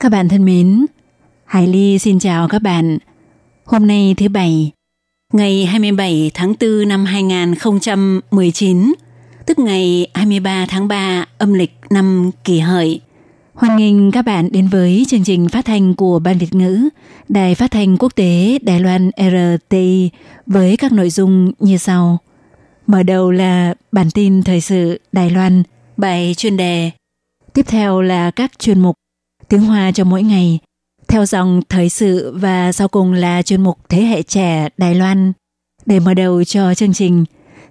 Các bạn thân mến, Hải Ly xin chào các bạn. Hôm nay thứ Bảy, ngày 27 tháng 4 năm 2019, tức ngày 23 tháng 3 âm lịch năm kỷ hợi. Hoan nghênh các bạn đến với chương trình phát thanh của Ban Việt ngữ, Đài phát thanh quốc tế Đài Loan RTI với các nội dung như sau. Mở đầu là bản tin thời sự Đài Loan, bài chuyên đề. Tiếp theo là các chuyên mục tiếng Hoa cho mỗi ngày, theo dòng thời sự và sau cùng là chuyên mục Thế hệ trẻ Đài Loan. Để mở đầu cho chương trình,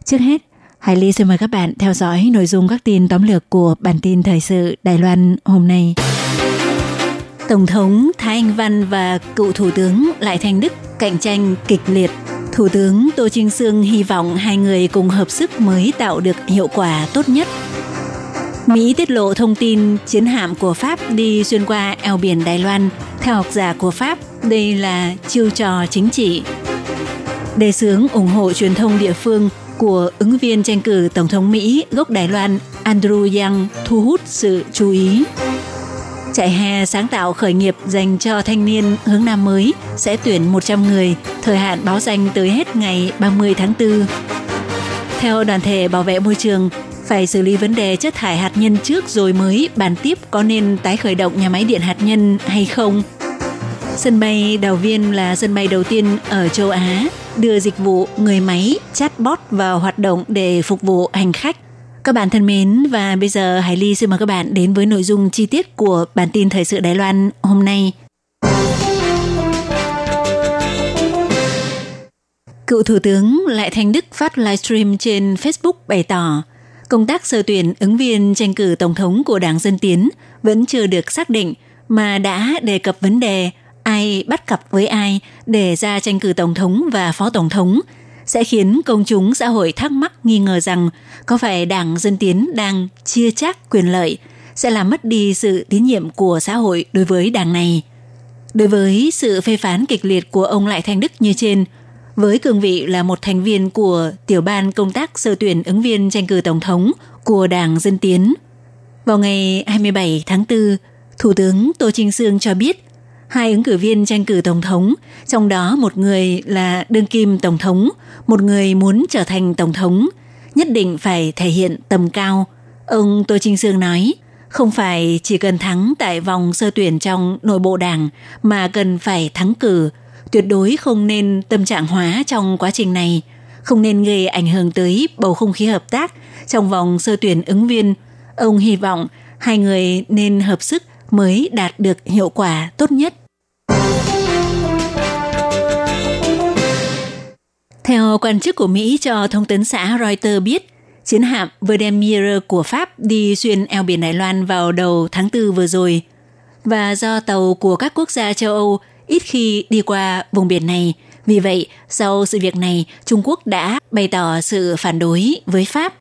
trước hết, Hải Ly xin mời các bạn theo dõi nội dung các tin tóm lược của bản tin thời sự Đài Loan hôm nay. Tổng thống Thái Anh Văn và cựu Thủ tướng Lại Thanh Đức cạnh tranh kịch liệt. Thủ tướng Tô Trinh Sương hy vọng hai người cùng hợp sức mới tạo được hiệu quả tốt nhất Mỹ tiết lộ thông tin chiến hạm của Pháp đi xuyên qua eo biển Đài Loan. Theo học giả của Pháp, đây là chiêu trò chính trị. Đề xướng ủng hộ truyền thông địa phương của ứng viên tranh cử Tổng thống Mỹ gốc Đài Loan Andrew Yang thu hút sự chú ý. Trại hè sáng tạo khởi nghiệp dành cho thanh niên hướng Nam mới sẽ tuyển 100 người, thời hạn báo danh tới hết ngày 30 tháng 4. Theo đoàn thể bảo vệ môi trường, phải xử lý vấn đề chất thải hạt nhân trước rồi mới bàn tiếp có nên tái khởi động nhà máy điện hạt nhân hay không. Sân bay Đào Viên là sân bay đầu tiên ở châu Á đưa dịch vụ người máy, chatbot vào hoạt động để phục vụ hành khách. Các bạn thân mến, và bây giờ Hải Ly xin mời các bạn đến với nội dung chi tiết của bản tin thời sự Đài Loan hôm nay. Cựu Thủ tướng Lại Thanh Đức phát livestream trên Facebook bày tỏ công tác sơ tuyển ứng viên tranh cử tổng thống của Đảng Dân Tiến vẫn chưa được xác định mà đã đề cập vấn đề ai bắt cặp với ai để ra tranh cử tổng thống và phó tổng thống sẽ khiến công chúng xã hội thắc mắc nghi ngờ rằng có phải Đảng Dân Tiến đang chia chác quyền lợi sẽ làm mất đi sự tín nhiệm của xã hội đối với đảng này. Đối với sự phê phán kịch liệt của ông Lại Thanh Đức như trên – với cương vị là một thành viên của tiểu ban công tác sơ tuyển ứng viên tranh cử tổng thống của Đảng Dân Tiến. Vào ngày 27 tháng 4, Thủ tướng Tô Trinh Sương cho biết hai ứng cử viên tranh cử tổng thống, trong đó một người là đương kim tổng thống, một người muốn trở thành tổng thống, nhất định phải thể hiện tầm cao. Ông Tô Trinh Sương nói, không phải chỉ cần thắng tại vòng sơ tuyển trong nội bộ đảng mà cần phải thắng cử tuyệt đối không nên tâm trạng hóa trong quá trình này, không nên gây ảnh hưởng tới bầu không khí hợp tác trong vòng sơ tuyển ứng viên. Ông hy vọng hai người nên hợp sức mới đạt được hiệu quả tốt nhất. Theo quan chức của Mỹ cho thông tấn xã Reuters biết, chiến hạm Verdemir của Pháp đi xuyên eo biển Đài Loan vào đầu tháng 4 vừa rồi. Và do tàu của các quốc gia châu Âu ít khi đi qua vùng biển này. Vì vậy, sau sự việc này, Trung Quốc đã bày tỏ sự phản đối với Pháp.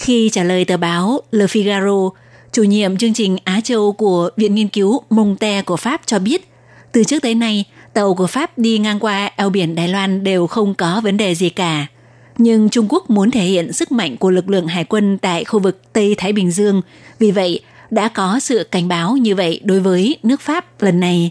Khi trả lời tờ báo Le Figaro, chủ nhiệm chương trình Á Châu của Viện Nghiên cứu Monte của Pháp cho biết, từ trước tới nay, tàu của Pháp đi ngang qua eo biển Đài Loan đều không có vấn đề gì cả. Nhưng Trung Quốc muốn thể hiện sức mạnh của lực lượng hải quân tại khu vực Tây Thái Bình Dương, vì vậy đã có sự cảnh báo như vậy đối với nước Pháp lần này.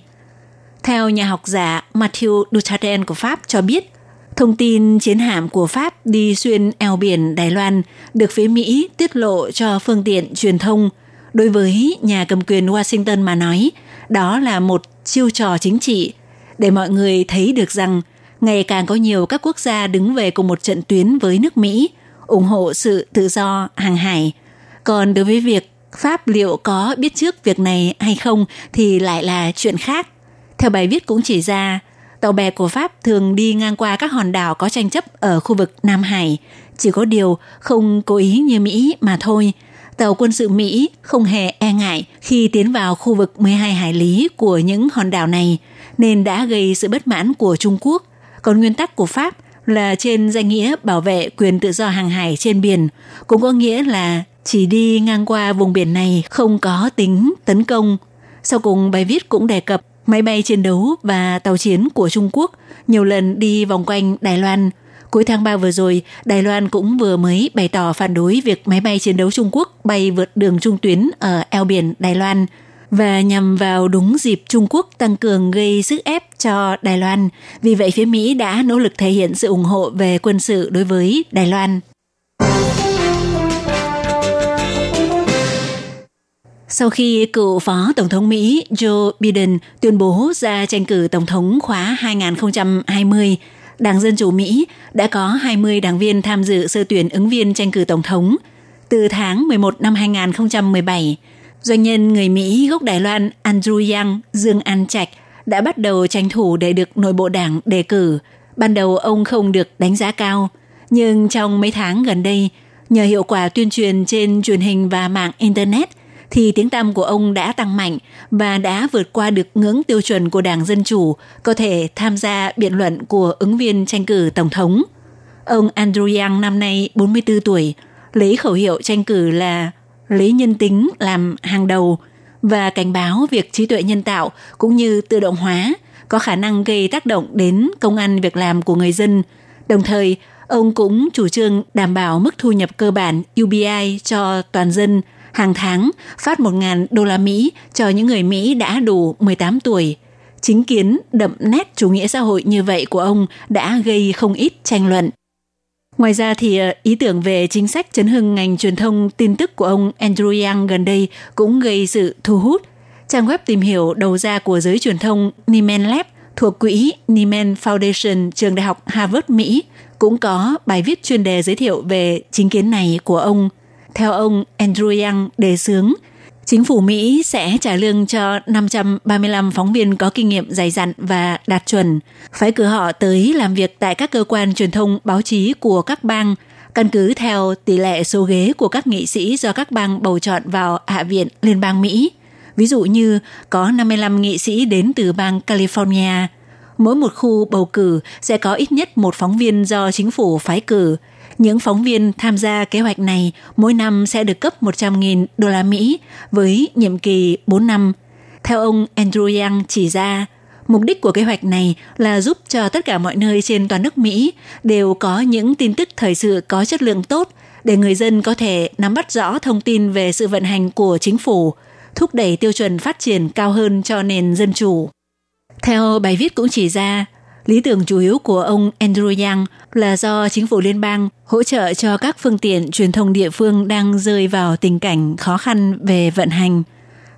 Theo nhà học giả Matthew Duchaten của Pháp cho biết, thông tin chiến hạm của Pháp đi xuyên eo biển Đài Loan được phía Mỹ tiết lộ cho phương tiện truyền thông. Đối với nhà cầm quyền Washington mà nói, đó là một chiêu trò chính trị để mọi người thấy được rằng ngày càng có nhiều các quốc gia đứng về cùng một trận tuyến với nước Mỹ, ủng hộ sự tự do hàng hải. Còn đối với việc Pháp liệu có biết trước việc này hay không thì lại là chuyện khác. Theo bài viết cũng chỉ ra, tàu bè của Pháp thường đi ngang qua các hòn đảo có tranh chấp ở khu vực Nam Hải, chỉ có điều không cố ý như Mỹ mà thôi. tàu quân sự Mỹ không hề e ngại khi tiến vào khu vực 12 hải lý của những hòn đảo này, nên đã gây sự bất mãn của Trung Quốc. Còn nguyên tắc của Pháp là trên danh nghĩa bảo vệ quyền tự do hàng hải trên biển, cũng có nghĩa là chỉ đi ngang qua vùng biển này không có tính tấn công. Sau cùng bài viết cũng đề cập máy bay chiến đấu và tàu chiến của Trung Quốc nhiều lần đi vòng quanh Đài Loan. Cuối tháng 3 vừa rồi, Đài Loan cũng vừa mới bày tỏ phản đối việc máy bay chiến đấu Trung Quốc bay vượt đường trung tuyến ở eo biển Đài Loan và nhằm vào đúng dịp Trung Quốc tăng cường gây sức ép cho Đài Loan. Vì vậy phía Mỹ đã nỗ lực thể hiện sự ủng hộ về quân sự đối với Đài Loan. Sau khi cựu Phó Tổng thống Mỹ Joe Biden tuyên bố ra tranh cử Tổng thống khóa 2020, Đảng Dân Chủ Mỹ đã có 20 đảng viên tham dự sơ tuyển ứng viên tranh cử Tổng thống. Từ tháng 11 năm 2017, doanh nhân người Mỹ gốc Đài Loan Andrew Yang Dương An Trạch đã bắt đầu tranh thủ để được nội bộ đảng đề cử. Ban đầu ông không được đánh giá cao, nhưng trong mấy tháng gần đây, nhờ hiệu quả tuyên truyền trên truyền hình và mạng Internet – thì tiếng tăm của ông đã tăng mạnh và đã vượt qua được ngưỡng tiêu chuẩn của Đảng Dân Chủ có thể tham gia biện luận của ứng viên tranh cử Tổng thống. Ông Andrew Yang năm nay 44 tuổi, lấy khẩu hiệu tranh cử là lấy nhân tính làm hàng đầu và cảnh báo việc trí tuệ nhân tạo cũng như tự động hóa có khả năng gây tác động đến công ăn việc làm của người dân. Đồng thời, ông cũng chủ trương đảm bảo mức thu nhập cơ bản UBI cho toàn dân – hàng tháng phát 1.000 đô la Mỹ cho những người Mỹ đã đủ 18 tuổi. Chính kiến đậm nét chủ nghĩa xã hội như vậy của ông đã gây không ít tranh luận. Ngoài ra thì ờ, ý tưởng về chính sách chấn hưng ngành truyền thông tin tức của ông Andrew Yang gần đây cũng gây sự thu hút. Trang web tìm hiểu đầu ra của giới truyền thông Nieman Lab thuộc quỹ Nieman Foundation trường đại học Harvard, Mỹ cũng có bài viết chuyên đề giới thiệu về chính kiến này của ông – theo ông Andrew Yang đề xướng, chính phủ Mỹ sẽ trả lương cho 535 phóng viên có kinh nghiệm dày dặn và đạt chuẩn, phải cử họ tới làm việc tại các cơ quan truyền thông báo chí của các bang, căn cứ theo tỷ lệ số ghế của các nghị sĩ do các bang bầu chọn vào Hạ viện Liên bang Mỹ. Ví dụ như có 55 nghị sĩ đến từ bang California. Mỗi một khu bầu cử sẽ có ít nhất một phóng viên do chính phủ phái cử – những phóng viên tham gia kế hoạch này mỗi năm sẽ được cấp 100.000 đô la Mỹ với nhiệm kỳ 4 năm. Theo ông Andrew Yang chỉ ra, mục đích của kế hoạch này là giúp cho tất cả mọi nơi trên toàn nước Mỹ đều có những tin tức thời sự có chất lượng tốt để người dân có thể nắm bắt rõ thông tin về sự vận hành của chính phủ, thúc đẩy tiêu chuẩn phát triển cao hơn cho nền dân chủ. Theo bài viết cũng chỉ ra, Lý tưởng chủ yếu của ông Andrew Yang là do chính phủ liên bang hỗ trợ cho các phương tiện truyền thông địa phương đang rơi vào tình cảnh khó khăn về vận hành.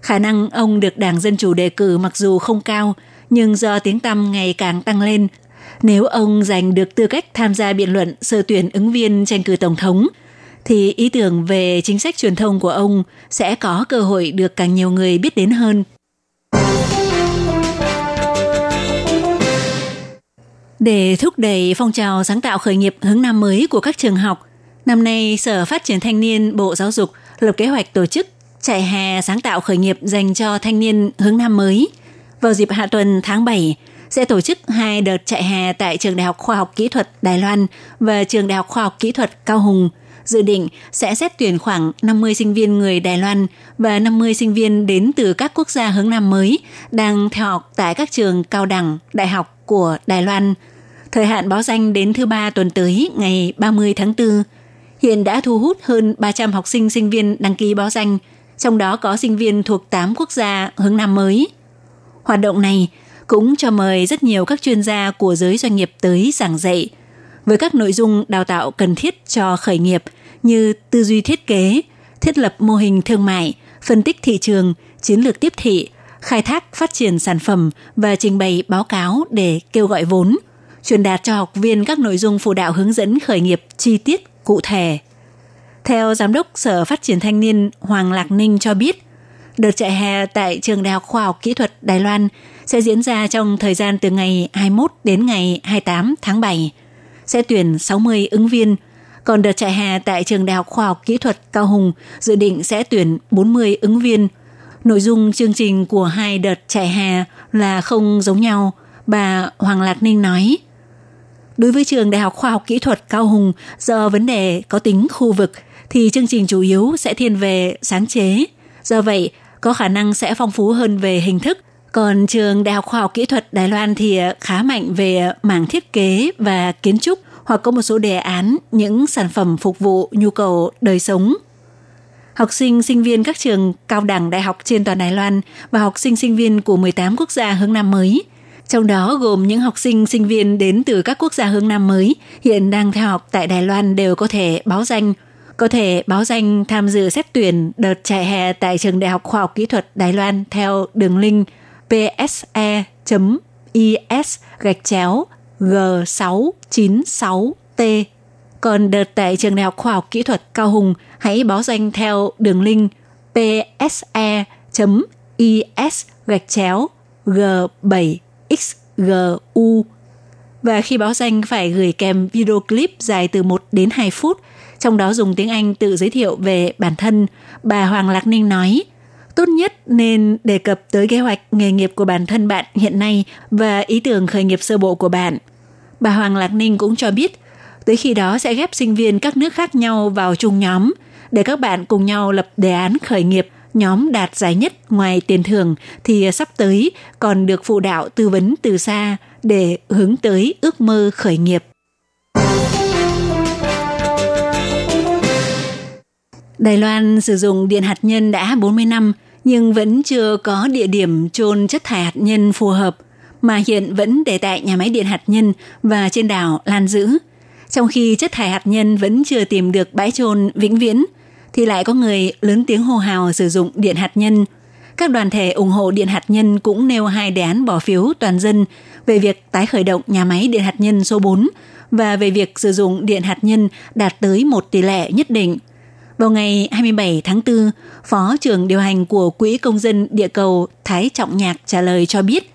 Khả năng ông được Đảng Dân Chủ đề cử mặc dù không cao, nhưng do tiếng tăm ngày càng tăng lên, nếu ông giành được tư cách tham gia biện luận sơ tuyển ứng viên tranh cử tổng thống, thì ý tưởng về chính sách truyền thông của ông sẽ có cơ hội được càng nhiều người biết đến hơn – Để thúc đẩy phong trào sáng tạo khởi nghiệp hướng năm mới của các trường học, năm nay Sở Phát triển Thanh niên Bộ Giáo dục lập kế hoạch tổ chức chạy hè sáng tạo khởi nghiệp dành cho thanh niên hướng năm mới. Vào dịp hạ tuần tháng 7, sẽ tổ chức hai đợt chạy hè tại Trường Đại học Khoa học Kỹ thuật Đài Loan và Trường Đại học Khoa học Kỹ thuật Cao Hùng. Dự định sẽ xét tuyển khoảng 50 sinh viên người Đài Loan và 50 sinh viên đến từ các quốc gia hướng nam mới đang theo học tại các trường cao đẳng, đại học của Đài Loan. Thời hạn báo danh đến thứ ba tuần tới ngày 30 tháng 4. Hiện đã thu hút hơn 300 học sinh sinh viên đăng ký báo danh, trong đó có sinh viên thuộc 8 quốc gia hướng nam mới. Hoạt động này cũng cho mời rất nhiều các chuyên gia của giới doanh nghiệp tới giảng dạy với các nội dung đào tạo cần thiết cho khởi nghiệp như tư duy thiết kế, thiết lập mô hình thương mại, phân tích thị trường, chiến lược tiếp thị, khai thác phát triển sản phẩm và trình bày báo cáo để kêu gọi vốn, truyền đạt cho học viên các nội dung phụ đạo hướng dẫn khởi nghiệp chi tiết cụ thể. Theo Giám đốc Sở Phát triển Thanh niên Hoàng Lạc Ninh cho biết, đợt chạy hè tại Trường Đại học Khoa học Kỹ thuật Đài Loan sẽ diễn ra trong thời gian từ ngày 21 đến ngày 28 tháng 7. Sẽ tuyển 60 ứng viên, còn đợt chạy hè tại trường Đại học Khoa học Kỹ thuật Cao Hùng dự định sẽ tuyển 40 ứng viên. Nội dung chương trình của hai đợt chạy hè là không giống nhau, bà Hoàng Lạc Ninh nói. Đối với trường Đại học Khoa học Kỹ thuật Cao Hùng, do vấn đề có tính khu vực, thì chương trình chủ yếu sẽ thiên về sáng chế. Do vậy, có khả năng sẽ phong phú hơn về hình thức. Còn trường Đại học Khoa học Kỹ thuật Đài Loan thì khá mạnh về mảng thiết kế và kiến trúc hoặc có một số đề án những sản phẩm phục vụ nhu cầu đời sống. Học sinh, sinh viên các trường cao đẳng đại học trên toàn Đài Loan và học sinh, sinh viên của 18 quốc gia hướng Nam mới – trong đó gồm những học sinh, sinh viên đến từ các quốc gia hướng Nam mới hiện đang theo học tại Đài Loan đều có thể báo danh có thể báo danh tham dự xét tuyển đợt chạy hè tại trường Đại học Khoa học Kỹ thuật Đài Loan theo đường link pse.is gạch chéo G696T. Còn đợt tại trường Đại học Khoa học Kỹ thuật Cao Hùng hãy báo danh theo đường link pse.is gạch chéo G7 XGU và khi báo danh phải gửi kèm video clip dài từ 1 đến 2 phút, trong đó dùng tiếng Anh tự giới thiệu về bản thân. Bà Hoàng Lạc Ninh nói, tốt nhất nên đề cập tới kế hoạch nghề nghiệp của bản thân bạn hiện nay và ý tưởng khởi nghiệp sơ bộ của bạn. Bà Hoàng Lạc Ninh cũng cho biết, tới khi đó sẽ ghép sinh viên các nước khác nhau vào chung nhóm để các bạn cùng nhau lập đề án khởi nghiệp nhóm đạt giải nhất ngoài tiền thưởng thì sắp tới còn được phụ đạo tư vấn từ xa để hướng tới ước mơ khởi nghiệp. Đài Loan sử dụng điện hạt nhân đã 40 năm nhưng vẫn chưa có địa điểm chôn chất thải hạt nhân phù hợp, mà hiện vẫn để tại nhà máy điện hạt nhân và trên đảo Lan Dữ. Trong khi chất thải hạt nhân vẫn chưa tìm được bãi chôn vĩnh viễn – thì lại có người lớn tiếng hô hào sử dụng điện hạt nhân. Các đoàn thể ủng hộ điện hạt nhân cũng nêu hai đề án bỏ phiếu toàn dân về việc tái khởi động nhà máy điện hạt nhân số 4 và về việc sử dụng điện hạt nhân đạt tới một tỷ lệ nhất định. Vào ngày 27 tháng 4, Phó trưởng điều hành của Quỹ Công dân Địa cầu Thái Trọng Nhạc trả lời cho biết,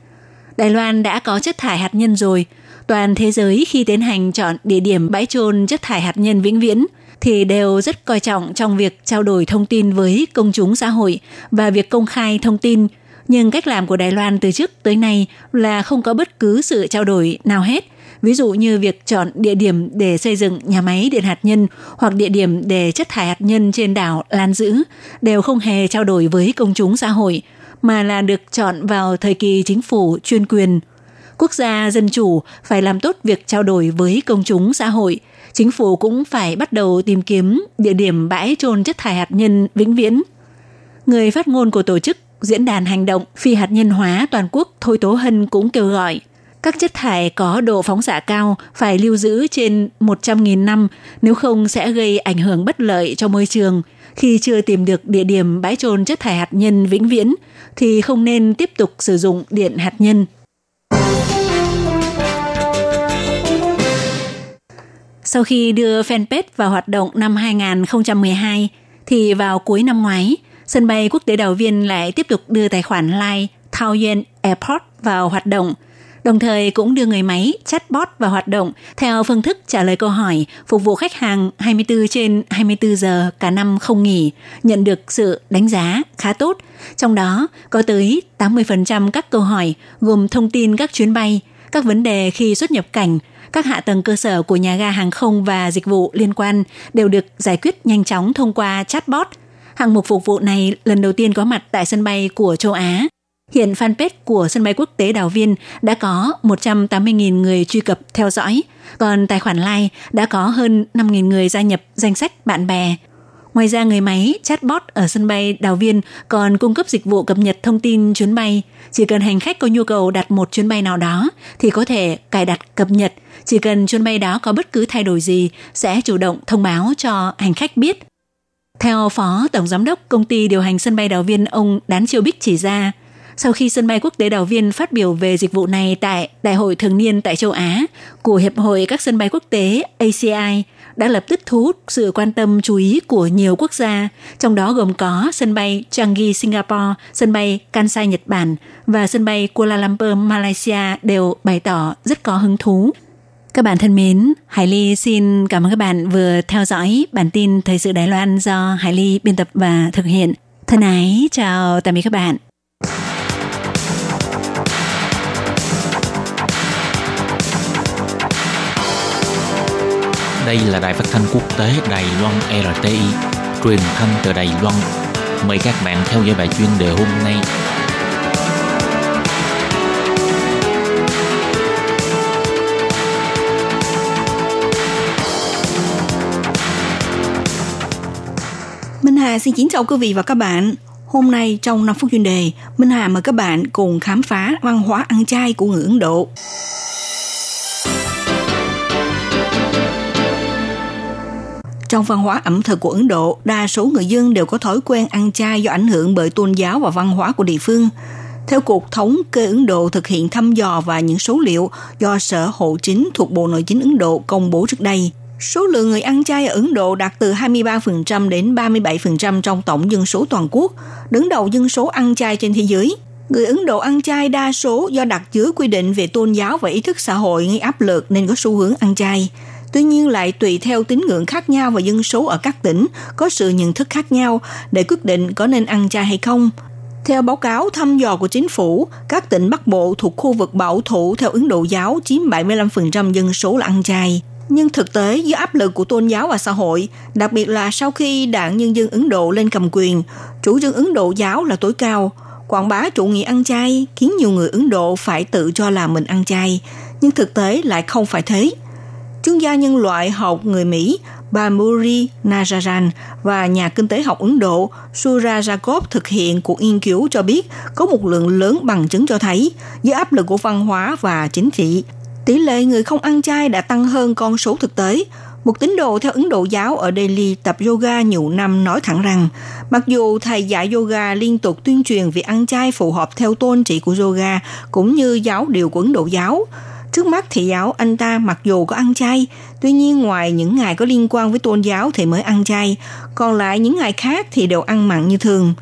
Đài Loan đã có chất thải hạt nhân rồi. Toàn thế giới khi tiến hành chọn địa điểm bãi trôn chất thải hạt nhân vĩnh viễn – thì đều rất coi trọng trong việc trao đổi thông tin với công chúng xã hội và việc công khai thông tin. Nhưng cách làm của Đài Loan từ trước tới nay là không có bất cứ sự trao đổi nào hết. Ví dụ như việc chọn địa điểm để xây dựng nhà máy điện hạt nhân hoặc địa điểm để chất thải hạt nhân trên đảo Lan Dữ đều không hề trao đổi với công chúng xã hội, mà là được chọn vào thời kỳ chính phủ chuyên quyền. Quốc gia dân chủ phải làm tốt việc trao đổi với công chúng xã hội – chính phủ cũng phải bắt đầu tìm kiếm địa điểm bãi trôn chất thải hạt nhân vĩnh viễn. Người phát ngôn của tổ chức Diễn đàn Hành động Phi hạt nhân hóa toàn quốc Thôi Tố Hân cũng kêu gọi các chất thải có độ phóng xạ cao phải lưu giữ trên 100.000 năm, nếu không sẽ gây ảnh hưởng bất lợi cho môi trường. Khi chưa tìm được địa điểm bãi trôn chất thải hạt nhân vĩnh viễn, thì không nên tiếp tục sử dụng điện hạt nhân. Sau khi đưa fanpage vào hoạt động năm 2012, thì vào cuối năm ngoái, sân bay quốc tế Đào Viên lại tiếp tục đưa tài khoản Line Taoyuan Airport vào hoạt động, đồng thời cũng đưa người máy chatbot vào hoạt động theo phương thức trả lời câu hỏi phục vụ khách hàng 24 trên 24 giờ cả năm không nghỉ, nhận được sự đánh giá khá tốt. Trong đó có tới 80% các câu hỏi gồm thông tin các chuyến bay, các vấn đề khi xuất nhập cảnh, các hạ tầng cơ sở của nhà ga hàng không và dịch vụ liên quan đều được giải quyết nhanh chóng thông qua chatbot. Hạng mục phục vụ này lần đầu tiên có mặt tại sân bay của châu Á. Hiện fanpage của sân bay quốc tế Đào Viên đã có 180.000 người truy cập theo dõi, còn tài khoản like đã có hơn 5.000 người gia nhập danh sách bạn bè. Ngoài ra, người máy chatbot ở sân bay Đào Viên còn cung cấp dịch vụ cập nhật thông tin chuyến bay. Chỉ cần hành khách có nhu cầu đặt một chuyến bay nào đó thì có thể cài đặt cập nhật chỉ cần chuyến bay đó có bất cứ thay đổi gì sẽ chủ động thông báo cho hành khách biết. Theo Phó Tổng Giám đốc Công ty điều hành sân bay Đào Viên ông Đán Chiêu Bích chỉ ra, sau khi sân bay quốc tế Đào Viên phát biểu về dịch vụ này tại Đại hội thường niên tại châu Á của Hiệp hội các sân bay quốc tế ACI đã lập tức thu hút sự quan tâm chú ý của nhiều quốc gia, trong đó gồm có sân bay Changi Singapore, sân bay Kansai Nhật Bản và sân bay Kuala Lumpur Malaysia đều bày tỏ rất có hứng thú Các bạn thân mến, Hải Ly xin cảm ơn các bạn vừa theo dõi bản tin Thời sự Đài Loan do Hải Ly biên tập và thực hiện. Thân ái, chào tạm biệt các bạn. Đây là đài phát thanh quốc tế Đài Loan RTI, truyền thanh từ Đài Loan. Mời các bạn theo dõi bài chuyên đề hôm nay. Minh Hà xin kính chào quý vị và các bạn. Hôm nay trong 5 phút chuyên đề, Minh Hà mời các bạn cùng khám phá văn hóa ăn chay của người Ấn Độ. Trong văn hóa ẩm thực của Ấn Độ, đa số người dân đều có thói quen ăn chay do ảnh hưởng bởi tôn giáo và văn hóa của địa phương. Theo Cục Thống kê Ấn Độ thực hiện thăm dò và những số liệu do Sở Hộ Chính thuộc Bộ Nội chính Ấn Độ công bố trước đây, số lượng người ăn chay ở Ấn Độ đạt từ 23% đến 37% trong tổng dân số toàn quốc, đứng đầu dân số ăn chay trên thế giới. Người Ấn Độ ăn chay đa số do đặt dưới quy định về tôn giáo và ý thức xã hội gây áp lực nên có xu hướng ăn chay. Tuy nhiên lại tùy theo tín ngưỡng khác nhau và dân số ở các tỉnh có sự nhận thức khác nhau để quyết định có nên ăn chay hay không. Theo báo cáo thăm dò của chính phủ, các tỉnh Bắc Bộ thuộc khu vực bảo thủ theo Ấn Độ giáo chiếm 75% dân số là ăn chay. Nhưng thực tế do áp lực của tôn giáo và xã hội, đặc biệt là sau khi đảng Nhân dân Ấn Độ lên cầm quyền, chủ trương Ấn Độ giáo là tối cao, quảng bá chủ nghĩa ăn chay khiến nhiều người Ấn Độ phải tự cho là mình ăn chay, nhưng thực tế lại không phải thế. Chuyên gia nhân loại học người Mỹ Bamuri Najaran và nhà kinh tế học Ấn Độ Sura Jacob thực hiện cuộc nghiên cứu cho biết có một lượng lớn bằng chứng cho thấy dưới áp lực của văn hóa và chính trị, tỷ lệ người không ăn chay đã tăng hơn con số thực tế. Một tín đồ theo Ấn Độ giáo ở Delhi tập yoga nhiều năm nói thẳng rằng, mặc dù thầy dạy yoga liên tục tuyên truyền việc ăn chay phù hợp theo tôn trị của yoga cũng như giáo điều của Ấn Độ giáo, Trước mắt thì giáo anh ta mặc dù có ăn chay, tuy nhiên ngoài những ngày có liên quan với tôn giáo thì mới ăn chay, còn lại những ngày khác thì đều ăn mặn như thường.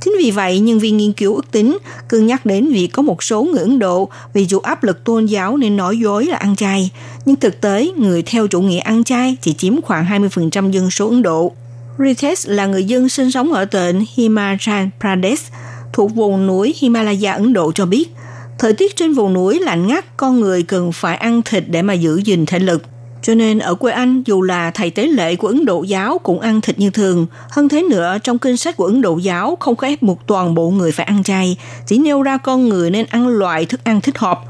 Chính vì vậy, nhân viên nghiên cứu ước tính cân nhắc đến việc có một số người Ấn Độ vì chịu áp lực tôn giáo nên nói dối là ăn chay. Nhưng thực tế, người theo chủ nghĩa ăn chay chỉ chiếm khoảng 20% dân số Ấn Độ. Ritesh là người dân sinh sống ở tỉnh Himachal Pradesh, thuộc vùng núi Himalaya Ấn Độ cho biết, Thời tiết trên vùng núi lạnh ngắt, con người cần phải ăn thịt để mà giữ gìn thể lực. Cho nên ở quê anh, dù là thầy tế lễ của Ấn Độ giáo cũng ăn thịt như thường. Hơn thế nữa, trong kinh sách của Ấn Độ giáo không có ép buộc toàn bộ người phải ăn chay, chỉ nêu ra con người nên ăn loại thức ăn thích hợp.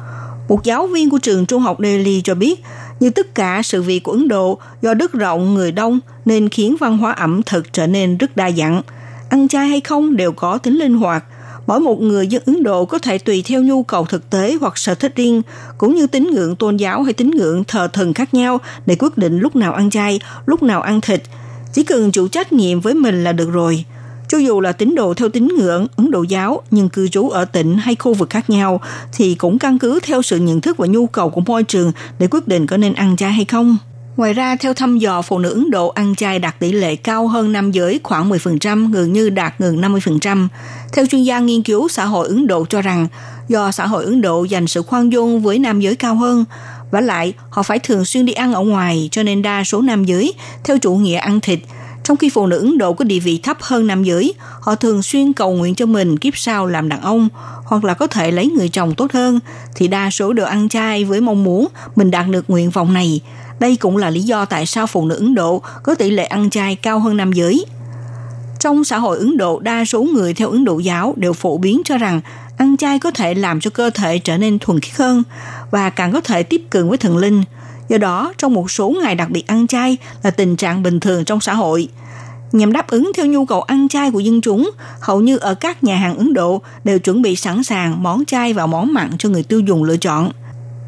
Một giáo viên của trường trung học Delhi cho biết, như tất cả sự việc của Ấn Độ, do đất rộng người đông nên khiến văn hóa ẩm thực trở nên rất đa dạng. Ăn chay hay không đều có tính linh hoạt – mỗi một người dân Ấn Độ có thể tùy theo nhu cầu thực tế hoặc sở thích riêng, cũng như tín ngưỡng tôn giáo hay tín ngưỡng thờ thần khác nhau để quyết định lúc nào ăn chay, lúc nào ăn thịt. Chỉ cần chịu trách nhiệm với mình là được rồi. Cho dù là tín đồ theo tín ngưỡng Ấn Độ giáo nhưng cư trú ở tỉnh hay khu vực khác nhau thì cũng căn cứ theo sự nhận thức và nhu cầu của môi trường để quyết định có nên ăn chay hay không. Ngoài ra, theo thăm dò, phụ nữ Ấn Độ ăn chay đạt tỷ lệ cao hơn nam giới khoảng 10%, gần như đạt gần 50%. Theo chuyên gia nghiên cứu xã hội Ấn Độ cho rằng, do xã hội Ấn Độ dành sự khoan dung với nam giới cao hơn, và lại họ phải thường xuyên đi ăn ở ngoài cho nên đa số nam giới theo chủ nghĩa ăn thịt, trong khi phụ nữ Ấn Độ có địa vị thấp hơn nam giới, họ thường xuyên cầu nguyện cho mình kiếp sau làm đàn ông hoặc là có thể lấy người chồng tốt hơn, thì đa số đều ăn chay với mong muốn mình đạt được nguyện vọng này. Đây cũng là lý do tại sao phụ nữ Ấn Độ có tỷ lệ ăn chay cao hơn nam giới. Trong xã hội Ấn Độ, đa số người theo Ấn Độ giáo đều phổ biến cho rằng ăn chay có thể làm cho cơ thể trở nên thuần khiết hơn và càng có thể tiếp cận với thần linh. Do đó, trong một số ngày đặc biệt ăn chay là tình trạng bình thường trong xã hội. Nhằm đáp ứng theo nhu cầu ăn chay của dân chúng, hầu như ở các nhà hàng Ấn Độ đều chuẩn bị sẵn sàng món chay và món mặn cho người tiêu dùng lựa chọn.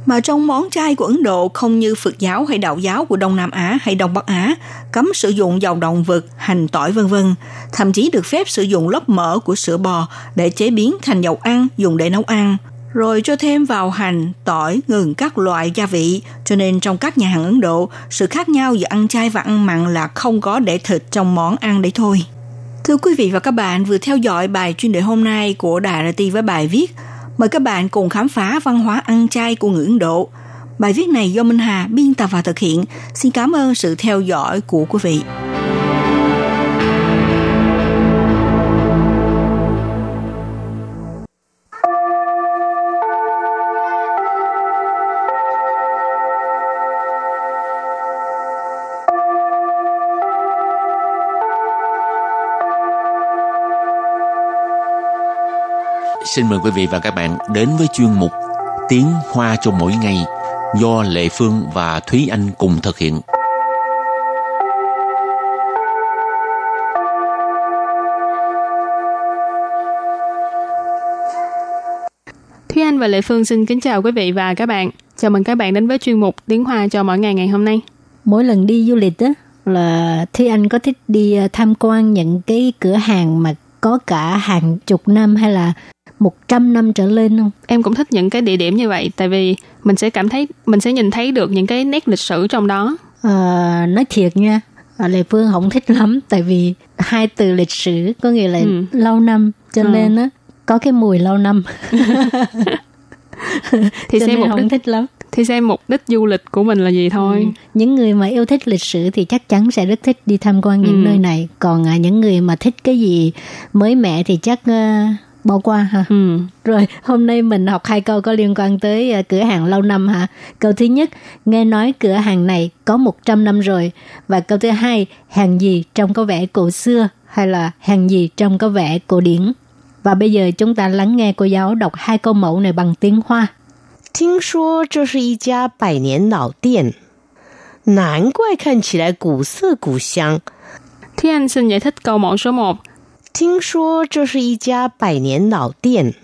Mà trong món chay của Ấn Độ không như Phật giáo hay đạo giáo của Đông Nam Á hay Đông Bắc Á, cấm sử dụng dầu động vật, hành tỏi vân vân, thậm chí được phép sử dụng lớp mỡ của sữa bò để chế biến thành dầu ăn dùng để nấu ăn, rồi cho thêm vào hành, tỏi, gừng các loại gia vị. Cho nên trong các nhà hàng Ấn Độ, sự khác nhau giữa ăn chay và ăn mặn là không có để thịt trong món ăn đấy thôi. Thưa quý vị và các bạn vừa theo dõi bài chuyên đề hôm nay của Đài RT với bài viết Mời các bạn cùng khám phá văn hóa ăn chay của người Ấn Độ. Bài viết này do Minh Hà biên tập và thực hiện. Xin cảm ơn sự theo dõi của quý vị. Xin mời quý vị và các bạn đến với chuyên mục Tiếng Hoa cho mỗi ngày do Lệ Phương và Thúy Anh cùng thực hiện. Thúy Anh và Lệ Phương xin kính chào quý vị và các bạn. Chào mừng các bạn đến với chuyên mục Tiếng Hoa cho mỗi ngày ngày hôm nay. Mỗi lần đi du lịch á là Thúy Anh có thích đi ờ, tham quan những cái cửa hàng mà có cả hàng chục năm hay là 100 năm trở lên không? Em cũng thích những cái địa điểm như vậy tại vì mình sẽ cảm thấy mình sẽ nhìn thấy được những cái nét lịch sử trong đó. À, nói thiệt nha, Lê Phương không thích lắm tại vì hai từ lịch sử có nghĩa là ừ. lâu năm cho ừ. nên á có cái mùi lâu năm. thì cho xem mục đích, thích lắm. Thì xem mục đích du lịch của mình là gì thôi. Ừ. Những người mà yêu thích lịch sử thì chắc chắn sẽ rất thích đi tham quan những ừ. nơi này. Còn à, những người mà thích cái gì mới mẻ thì chắc uh, bỏ qua hả? Ừ. Rồi, hôm nay mình học hai câu có liên quan tới uh, cửa hàng lâu năm hả? Câu thứ nhất, nghe nói cửa hàng này có 100 năm rồi. Và câu thứ hai, hàng gì trông có vẻ cổ xưa hay là hàng gì trông có vẻ cổ điển. Và bây giờ chúng ta lắng nghe cô giáo đọc hai câu mẫu này bằng tiếng Hoa. 听说这是一家百年老店，难怪看起来古色古香。Thúy Anh xin giải thích câu mẫu số 1. 听说这是一家百年老店。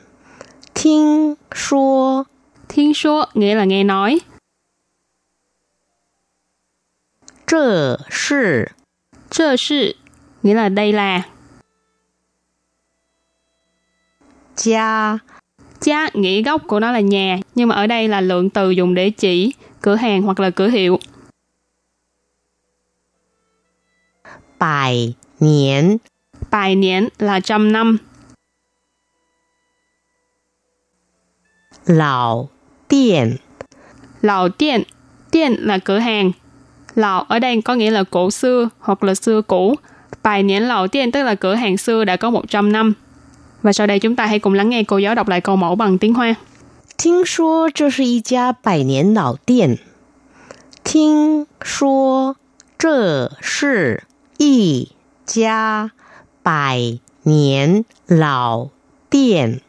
听说，听说 nghĩa là nghe nói. 这是，这是 nghĩa là đây là. 家，家 nghĩa gốc của nó là nhà, nhưng mà ở đây là lượng từ dùng để chỉ cửa hàng hoặc là cửa hiệu. 百年 Bài niên là trăm năm. Lão điện Lão điện Điện là cửa hàng. Lão ở đây có nghĩa là cổ xưa hoặc là xưa cũ. Bài niên lão điện tức là cửa hàng xưa đã có 100 năm. Và sau đây chúng ta hãy cùng lắng nghe cô giáo đọc lại câu mẫu bằng tiếng Hoa. 听说这是一家百年老店。听说这是一家 百年老店.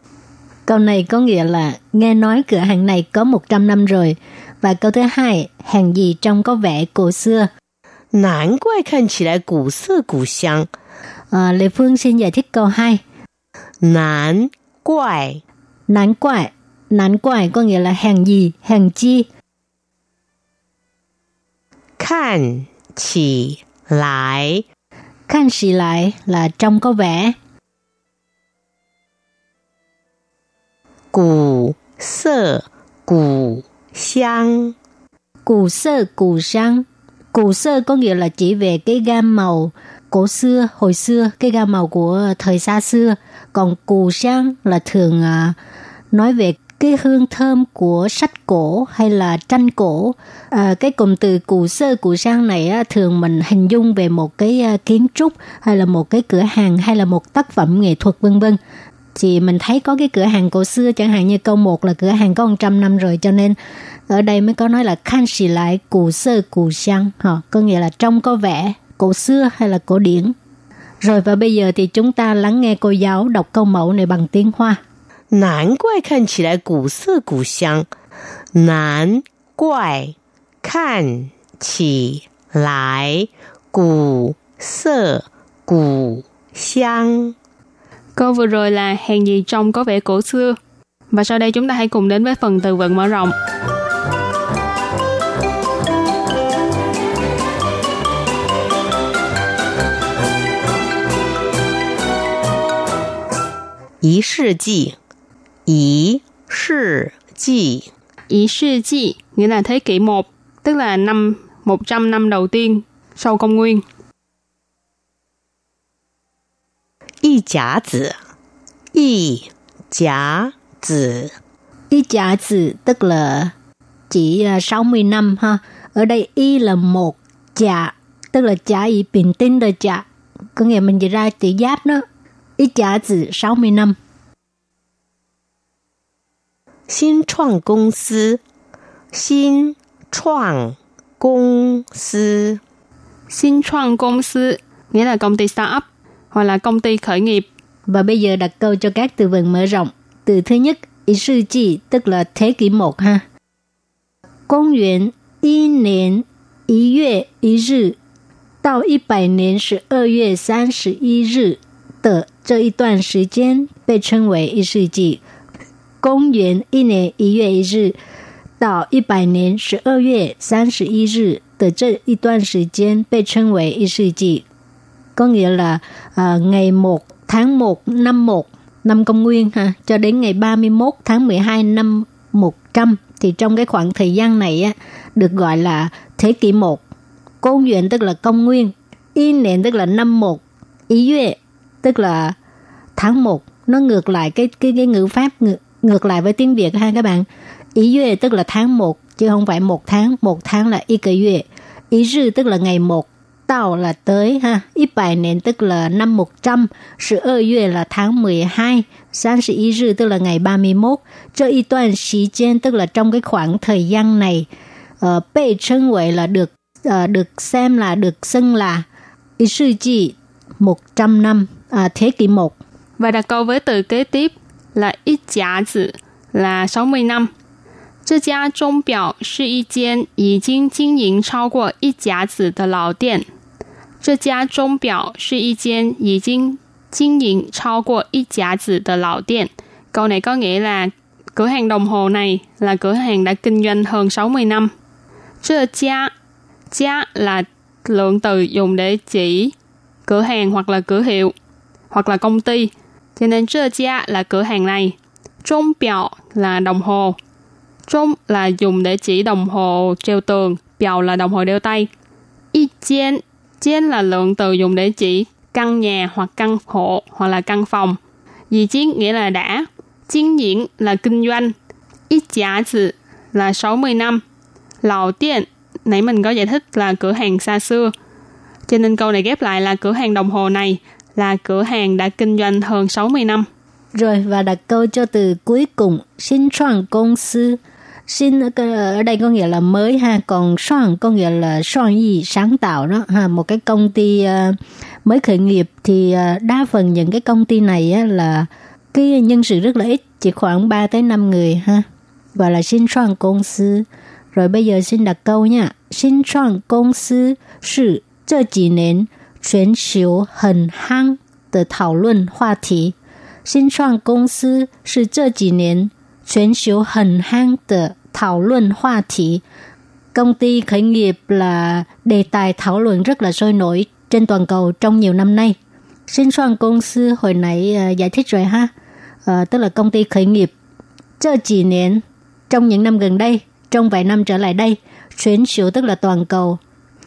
Câu này có nghĩa là nghe nói cửa hàng này có 100 năm rồi. Và câu thứ hai, hàng gì trông có vẻ cổ xưa. 难怪看起来古色古香. À, Lê Phương xin giải thích câu 2. 难怪 Nán quại Nán quại có nghĩa là hàng gì, hàng chi. 看起来 Khăn xì lại là trông có vẻ. Cụ sơ củ 香 Củ sơ cụ sang Cụ sơ có nghĩa là chỉ về cái gam màu cổ xưa, hồi xưa, cái gam màu của thời xa xưa. Còn cụ sang là thường uh, nói về cái hương thơm của sách cổ hay là tranh cổ. À, cái cụm từ cụ sơ cụ sang này á, thường mình hình dung về một cái à, kiến trúc hay là một cái cửa hàng hay là một tác phẩm nghệ thuật vân vân. Thì mình thấy có cái cửa hàng cổ xưa chẳng hạn như câu một là cửa hàng có 100 năm rồi cho nên ở đây mới có nói là khan xì lại cụ sơ cụ sang. Họ có nghĩa là trông có vẻ cổ xưa hay là cổ điển. Rồi và bây giờ thì chúng ta lắng nghe cô giáo đọc câu mẫu này bằng tiếng Hoa. 难怪看起来古色古香。难怪看起来古色古香。 Câu vừa rồi là hàng gì trông có vẻ cổ xưa. Và sau đây chúng ta hãy cùng đến với phần từ vựng mở rộng. 一世纪， Ý sự gì Ý sự gì nghĩa là thế kỷ một tức là năm 100 năm đầu tiên sau công nguyên. Y giả tử Y giả tử Y giả tử tức là chỉ à, 60 năm ha. Ở đây y là một giả, tức là giả y bình tinh là giả. Có nghĩa mình dịch ra tỷ giáp đó. Y giả tử 60 năm. 新创公司，新创公司， Xin创公司 nghĩa là công ty startup hoặc là công ty khởi nghiệp. Và bây giờ đặt câu cho các từ vựng mở rộng. Từ thứ nhất, ý sư chi, tức là thế kỷ 1 ha. Công nguyên y niên y月一日到一百年十二月三十一日的这一段时间被称为一世纪。 公元一年一月一日到一百年十二月三十一日的这一段时间被称为一世纪。có nghĩa là à, ngày 1 tháng 1 năm 1 năm công nguyên ha cho đến ngày 31 tháng 12 năm 100 thì trong cái khoảng thời gian này á được gọi là thế kỷ 1. Công nguyên tức là công nguyên, y niên tức là năm 1, ý yue tức là tháng 1. Nó ngược lại cái cái cái ngữ pháp ngược, ngược lại với tiếng Việt ha các bạn. Ý yue tức là tháng 1 chứ không phải một tháng, một tháng là y cái yue. Ý rư tức là ngày 1, tao là tới ha. Ý bài nền tức là năm 100, sự ơ yue là tháng 12, Sáng sự ý rư tức là ngày 31. Cho y toàn xí chen tức là trong cái khoảng thời gian này, ờ, uh, bị 称 vậy là được uh, được xem là được xưng là ý sư chỉ 100 năm, à, thế kỷ 1. Và đặt câu với từ kế tiếp là ít giá tử là 60 năm. 这家钟表是一间已经经营超过一甲子的老店。这家钟表是一间已经经营超过一甲子的老店. Câu này có nghĩa là cửa hàng đồng hồ này là cửa hàng đã kinh doanh hơn 60 năm. 这家 gia là lượng từ dùng để chỉ cửa hàng hoặc là cửa hiệu hoặc là công ty. Cho nên 这家 là cửa hàng này. Trung biểu là đồng hồ. Trung là dùng để chỉ đồng hồ treo tường. Biểu là đồng hồ đeo tay. Y chén, chén là lượng từ dùng để chỉ căn nhà hoặc căn hộ hoặc là căn phòng. Dì chiến nghĩa là đã. Kinh diễn là kinh doanh. Y giả zi là 60 năm. Lào tiện, nãy mình có giải thích là cửa hàng xa xưa. Cho nên câu này ghép lại là cửa hàng đồng hồ này là cửa hàng đã kinh doanh hơn 60 năm. Rồi và đặt câu cho từ cuối cùng. Xin chọn công sư. Xin ở đây có nghĩa là mới ha. Còn soạn có nghĩa là soạn gì? Sáng tạo đó ha. Một cái công ty ờ, mới khởi nghiệp thì ờ, đa phần những cái công ty này á, là cái nhân sự rất là ít chỉ khoảng 3 tới 5 người ha. Và là xin soạn công sư. Rồi bây giờ xin đặt câu nha. Xin soạn công sư. Sự cho 全球很夯的讨论话题。新创公司是这几年全球很夯的讨论话题。Công ty khởi nghiệp là đề tài thảo luận rất là sôi nổi trên toàn cầu trong nhiều năm nay. Xin soạn công sư hồi nãy uh, giải thích rồi ha, uh, tức là công ty khởi nghiệp. Chơ chỉ niên, trong những năm gần đây, trong vài năm trở lại đây, chuyển siêu tức là toàn cầu.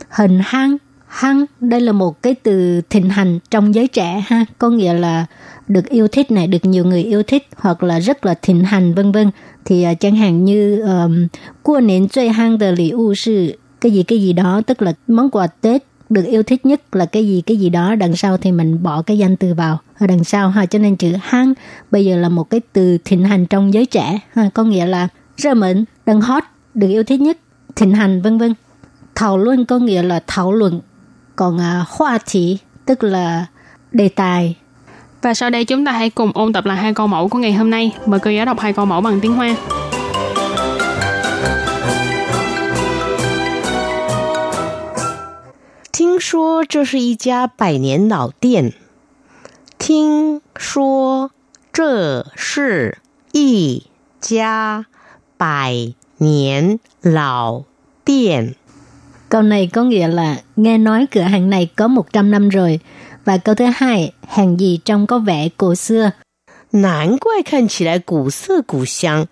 Hình hăng, Hăng, đây là một cái từ thịnh hành trong giới trẻ ha, có nghĩa là được yêu thích này, được nhiều người yêu thích hoặc là rất là thịnh hành vân vân. Thì uh, chẳng hạn như um, qua nến chơi hăng de lì u sư. Cái gì cái gì đó, tức là món quà Tết được yêu thích nhất là cái gì cái gì đó đằng sau thì mình bỏ cái danh từ vào. Ở đằng sau ha cho nên chữ hăng bây giờ là một cái từ thịnh hành trong giới trẻ ha. Có nghĩa là rơ mệnh đang hot được yêu thích nhất thịnh hành vân vân. Thảo luận có nghĩa là thảo luận còn à, hoa thị tức là đề tài Và sau đây chúng ta hãy cùng ôn tập lại hai câu mẫu của ngày hôm nay. Mời cô giáo đọc hai câu mẫu bằng tiếng Hoa. 听说这是一家百年老店。听说这是一家百年老店。 Câu này có nghĩa là nghe nói cửa hàng này có 100 năm rồi. Và câu thứ hai, hàng gì trông có vẻ cổ xưa. Nán quài khăn chỉ lại cổ xưa cổ xăng.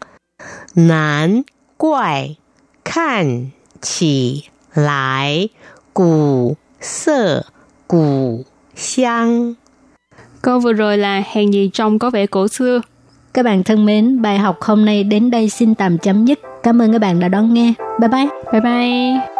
Nán quài khăn chỉ lại cổ xưa cổ xăng. Câu vừa rồi là hàng gì trông có vẻ cổ xưa. Các bạn thân mến, bài học hôm nay đến đây xin tạm chấm dứt. Cảm ơn các bạn đã đón nghe. Bye bye. Bye bye.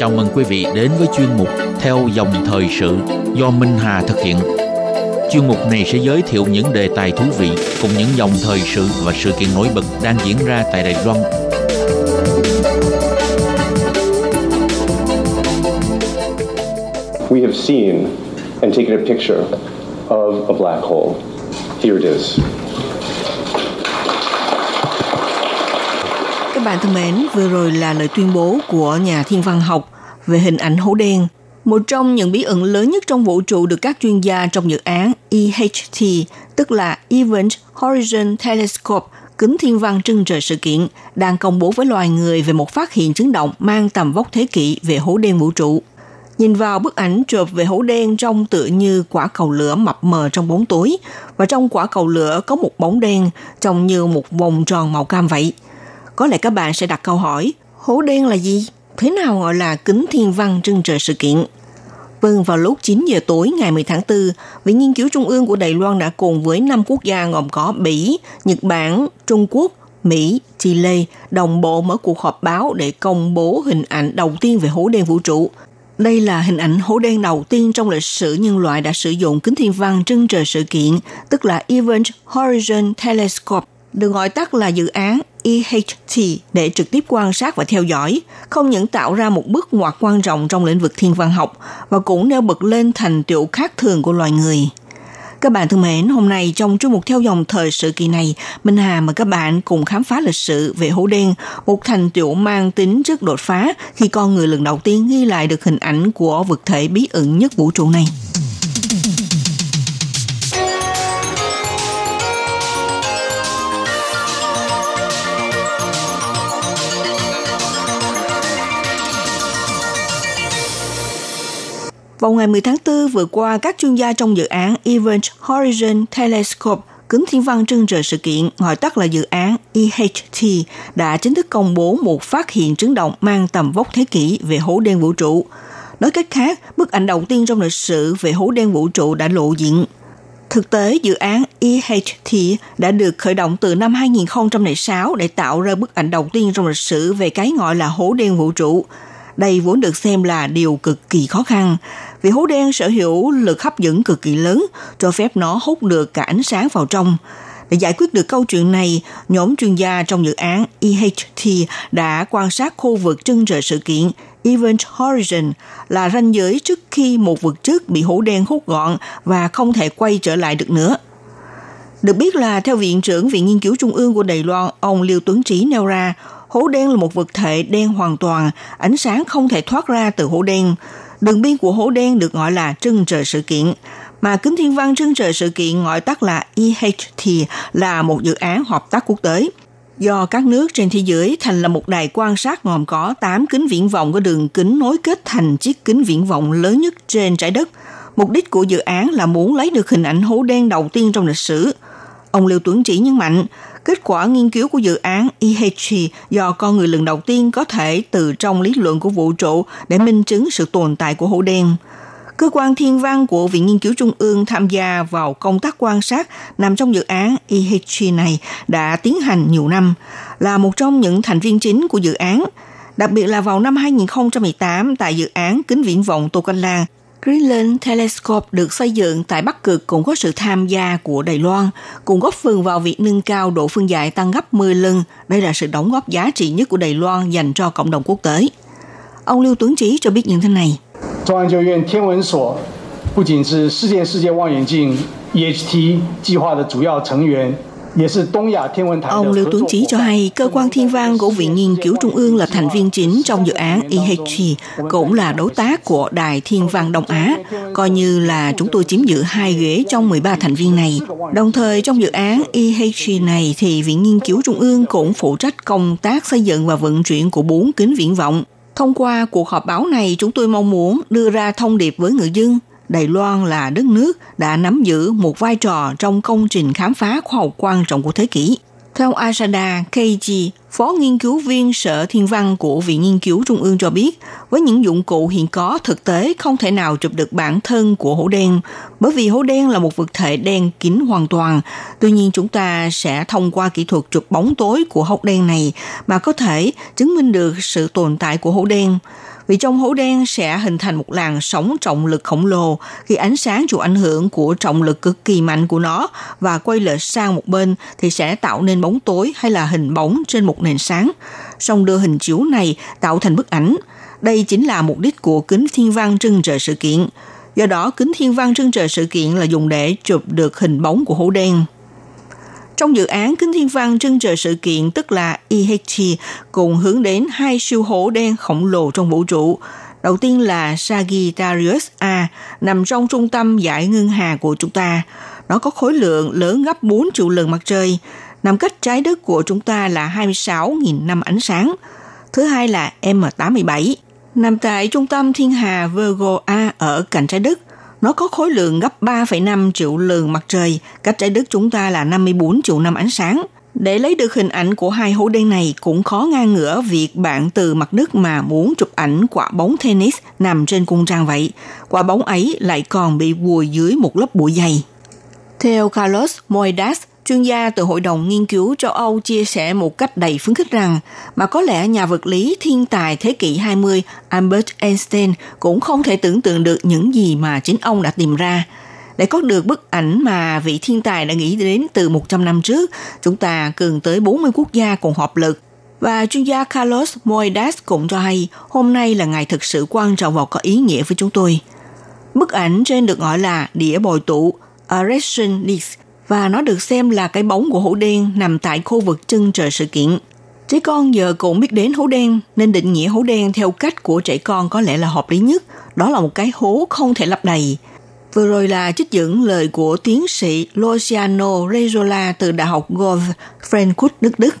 Chào mừng quý vị đến với chuyên mục Theo dòng thời sự do Minh Hà thực hiện. Chuyên mục này sẽ giới thiệu những đề tài thú vị cùng những dòng thời sự và sự kiện nổi bật đang diễn ra tại Đài Loan we have seen and taken a picture of a black hole. Here it is. Các bạn thân mến, vừa rồi là lời tuyên bố của nhà thiên văn học về hình ảnh hố đen. Một trong những bí ẩn lớn nhất trong vũ trụ được các chuyên gia trong dự án EHT, tức là Event Horizon Telescope, kính thiên văn trưng trời sự kiện, đang công bố với loài người về một phát hiện chấn động mang tầm vóc thế kỷ về hố đen vũ trụ. Nhìn vào bức ảnh chụp về hố đen trông tựa như quả cầu lửa mập mờ trong bóng tối, và trong quả cầu lửa có một bóng đen trông như một vòng tròn màu cam vậy. Có lẽ các bạn sẽ đặt câu hỏi, hố đen là gì? Thế nào gọi là kính thiên văn trưng trời sự kiện? Vâng, vào lúc 9 giờ tối ngày 10 tháng 4, Viện Nghiên cứu Trung ương của Đài Loan đã cùng với 5 quốc gia gồm có Bỉ, Nhật Bản, Trung Quốc, Mỹ, Chile đồng bộ mở cuộc họp báo để công bố hình ảnh đầu tiên về hố đen vũ trụ. Đây là hình ảnh hố đen đầu tiên trong lịch sử nhân loại đã sử dụng kính thiên văn trưng trời sự kiện, tức là Event Horizon Telescope, được gọi tắt là dự án EHT để trực tiếp quan sát và theo dõi, không những tạo ra một bước ngoặt quan trọng trong lĩnh vực thiên văn học và cũng nêu bật lên thành tựu khác thường của loài người. Các bạn thân mến, hôm nay trong chương mục theo dòng thời sự kỳ này, Minh Hà mời các bạn cùng khám phá lịch sử về hố đen, một thành tựu mang tính rất đột phá khi con người lần đầu tiên ghi lại được hình ảnh của vật thể bí ẩn nhất vũ trụ này. Vào ngày 10 tháng 4 vừa qua, các chuyên gia trong dự án Event Horizon Telescope kính thiên văn trưng trời sự kiện, gọi tắt là dự án EHT, đã chính thức công bố một phát hiện trứng động mang tầm vóc thế kỷ về hố đen vũ trụ. Nói cách khác, bức ảnh đầu tiên trong lịch sử về hố đen vũ trụ đã lộ diện. Thực tế, dự án EHT đã được khởi động từ năm 2006 để tạo ra bức ảnh đầu tiên trong lịch sử về cái gọi là hố đen vũ trụ. Đây vốn được xem là điều cực kỳ khó khăn, vì hố đen sở hữu lực hấp dẫn cực kỳ lớn, cho phép nó hút được cả ánh sáng vào trong. Để giải quyết được câu chuyện này, nhóm chuyên gia trong dự án EHT đã quan sát khu vực trưng trời sự kiện Event Horizon là ranh giới trước khi một vật trước bị hố đen hút gọn và không thể quay trở lại được nữa. Được biết là theo Viện trưởng Viện Nghiên cứu Trung ương của Đài Loan, ông Liêu Tuấn Trí nêu ra, hố đen là một vật thể đen hoàn toàn, ánh sáng không thể thoát ra từ hố đen. Đường biên của hố đen được gọi là trưng trời sự kiện, mà kính thiên văn trưng trời sự kiện gọi tắt là EHT là một dự án hợp tác quốc tế do các nước trên thế giới thành là một đài quan sát gồm có 8 kính viễn vọng có đường kính nối kết thành chiếc kính viễn vọng lớn nhất trên trái đất. Mục đích của dự án là muốn lấy được hình ảnh hố đen đầu tiên trong lịch sử. Ông Lưu Tuấn Chỉ nhấn mạnh, kết quả nghiên cứu của dự án EHG do con người lần đầu tiên có thể từ trong lý luận của vũ trụ để minh chứng sự tồn tại của hố đen. Cơ quan thiên văn của Viện Nghiên cứu Trung ương tham gia vào công tác quan sát nằm trong dự án EHG này đã tiến hành nhiều năm, là một trong những thành viên chính của dự án. Đặc biệt là vào năm 2018 tại dự án kính viễn vọng Tô Canh Lan, Greenland Telescope được xây dựng tại Bắc Cực cũng có sự tham gia của Đài Loan, cùng góp phần vào việc nâng cao độ phân giải tăng gấp 10 lần. Đây là sự đóng góp giá trị nhất của Đài Loan dành cho cộng đồng quốc tế. Ông Lưu Tuấn Trí cho biết như thế này. 中央研究院天文所不仅是世界世界望远镜 EHT 计划的主要成员， Ông Lưu Tuấn Chí cho hay cơ quan thiên văn của Viện Nghiên cứu Trung ương là thành viên chính trong dự án EHG, cũng là đối tác của Đài Thiên văn Đông Á, coi như là chúng tôi chiếm giữ hai ghế trong 13 thành viên này. Đồng thời trong dự án EHG này thì Viện Nghiên cứu Trung ương cũng phụ trách công tác xây dựng và vận chuyển của bốn kính viễn vọng. Thông qua cuộc họp báo này, chúng tôi mong muốn đưa ra thông điệp với người dân Đài Loan là đất nước đã nắm giữ một vai trò trong công trình khám phá khoa học quan trọng của thế kỷ. Theo Asada Keiji, Phó nghiên cứu viên Sở Thiên văn của Viện Nghiên cứu Trung ương cho biết, với những dụng cụ hiện có thực tế không thể nào chụp được bản thân của hố đen, bởi vì hố đen là một vật thể đen kín hoàn toàn. Tuy nhiên chúng ta sẽ thông qua kỹ thuật chụp bóng tối của hốc đen này mà có thể chứng minh được sự tồn tại của hố đen vì trong hố đen sẽ hình thành một làn sóng trọng lực khổng lồ khi ánh sáng chịu ảnh hưởng của trọng lực cực kỳ mạnh của nó và quay lệch sang một bên thì sẽ tạo nên bóng tối hay là hình bóng trên một nền sáng. Xong đưa hình chiếu này tạo thành bức ảnh. Đây chính là mục đích của kính thiên văn trưng trời sự kiện. Do đó, kính thiên văn trưng trời sự kiện là dùng để chụp được hình bóng của hố đen. Trong dự án Kính Thiên Văn trưng trời sự kiện tức là EHT cùng hướng đến hai siêu hố đen khổng lồ trong vũ trụ. Đầu tiên là Sagittarius A, nằm trong trung tâm giải ngân hà của chúng ta. Nó có khối lượng lớn gấp 4 triệu lần mặt trời, nằm cách trái đất của chúng ta là 26.000 năm ánh sáng. Thứ hai là M87, nằm tại trung tâm thiên hà Virgo A ở cạnh trái đất nó có khối lượng gấp 3,5 triệu lần mặt trời, cách trái đất chúng ta là 54 triệu năm ánh sáng. Để lấy được hình ảnh của hai hố đen này cũng khó ngang ngửa việc bạn từ mặt đất mà muốn chụp ảnh quả bóng tennis nằm trên cung trăng vậy. Quả bóng ấy lại còn bị vùi dưới một lớp bụi dày. Theo Carlos Moedas, chuyên gia từ Hội đồng Nghiên cứu châu Âu chia sẻ một cách đầy phấn khích rằng mà có lẽ nhà vật lý thiên tài thế kỷ 20 Albert Einstein cũng không thể tưởng tượng được những gì mà chính ông đã tìm ra. Để có được bức ảnh mà vị thiên tài đã nghĩ đến từ 100 năm trước, chúng ta cần tới 40 quốc gia cùng hợp lực. Và chuyên gia Carlos Moedas cũng cho hay hôm nay là ngày thực sự quan trọng và có ý nghĩa với chúng tôi. Bức ảnh trên được gọi là đĩa bồi tụ, Erection Disc, và nó được xem là cái bóng của hố đen nằm tại khu vực chân trời sự kiện. Trẻ con giờ cũng biết đến hố đen nên định nghĩa hố đen theo cách của trẻ con có lẽ là hợp lý nhất. Đó là một cái hố không thể lấp đầy. Vừa rồi là trích dẫn lời của tiến sĩ Luciano Rezola từ Đại học Golf Frankfurt, nước Đức.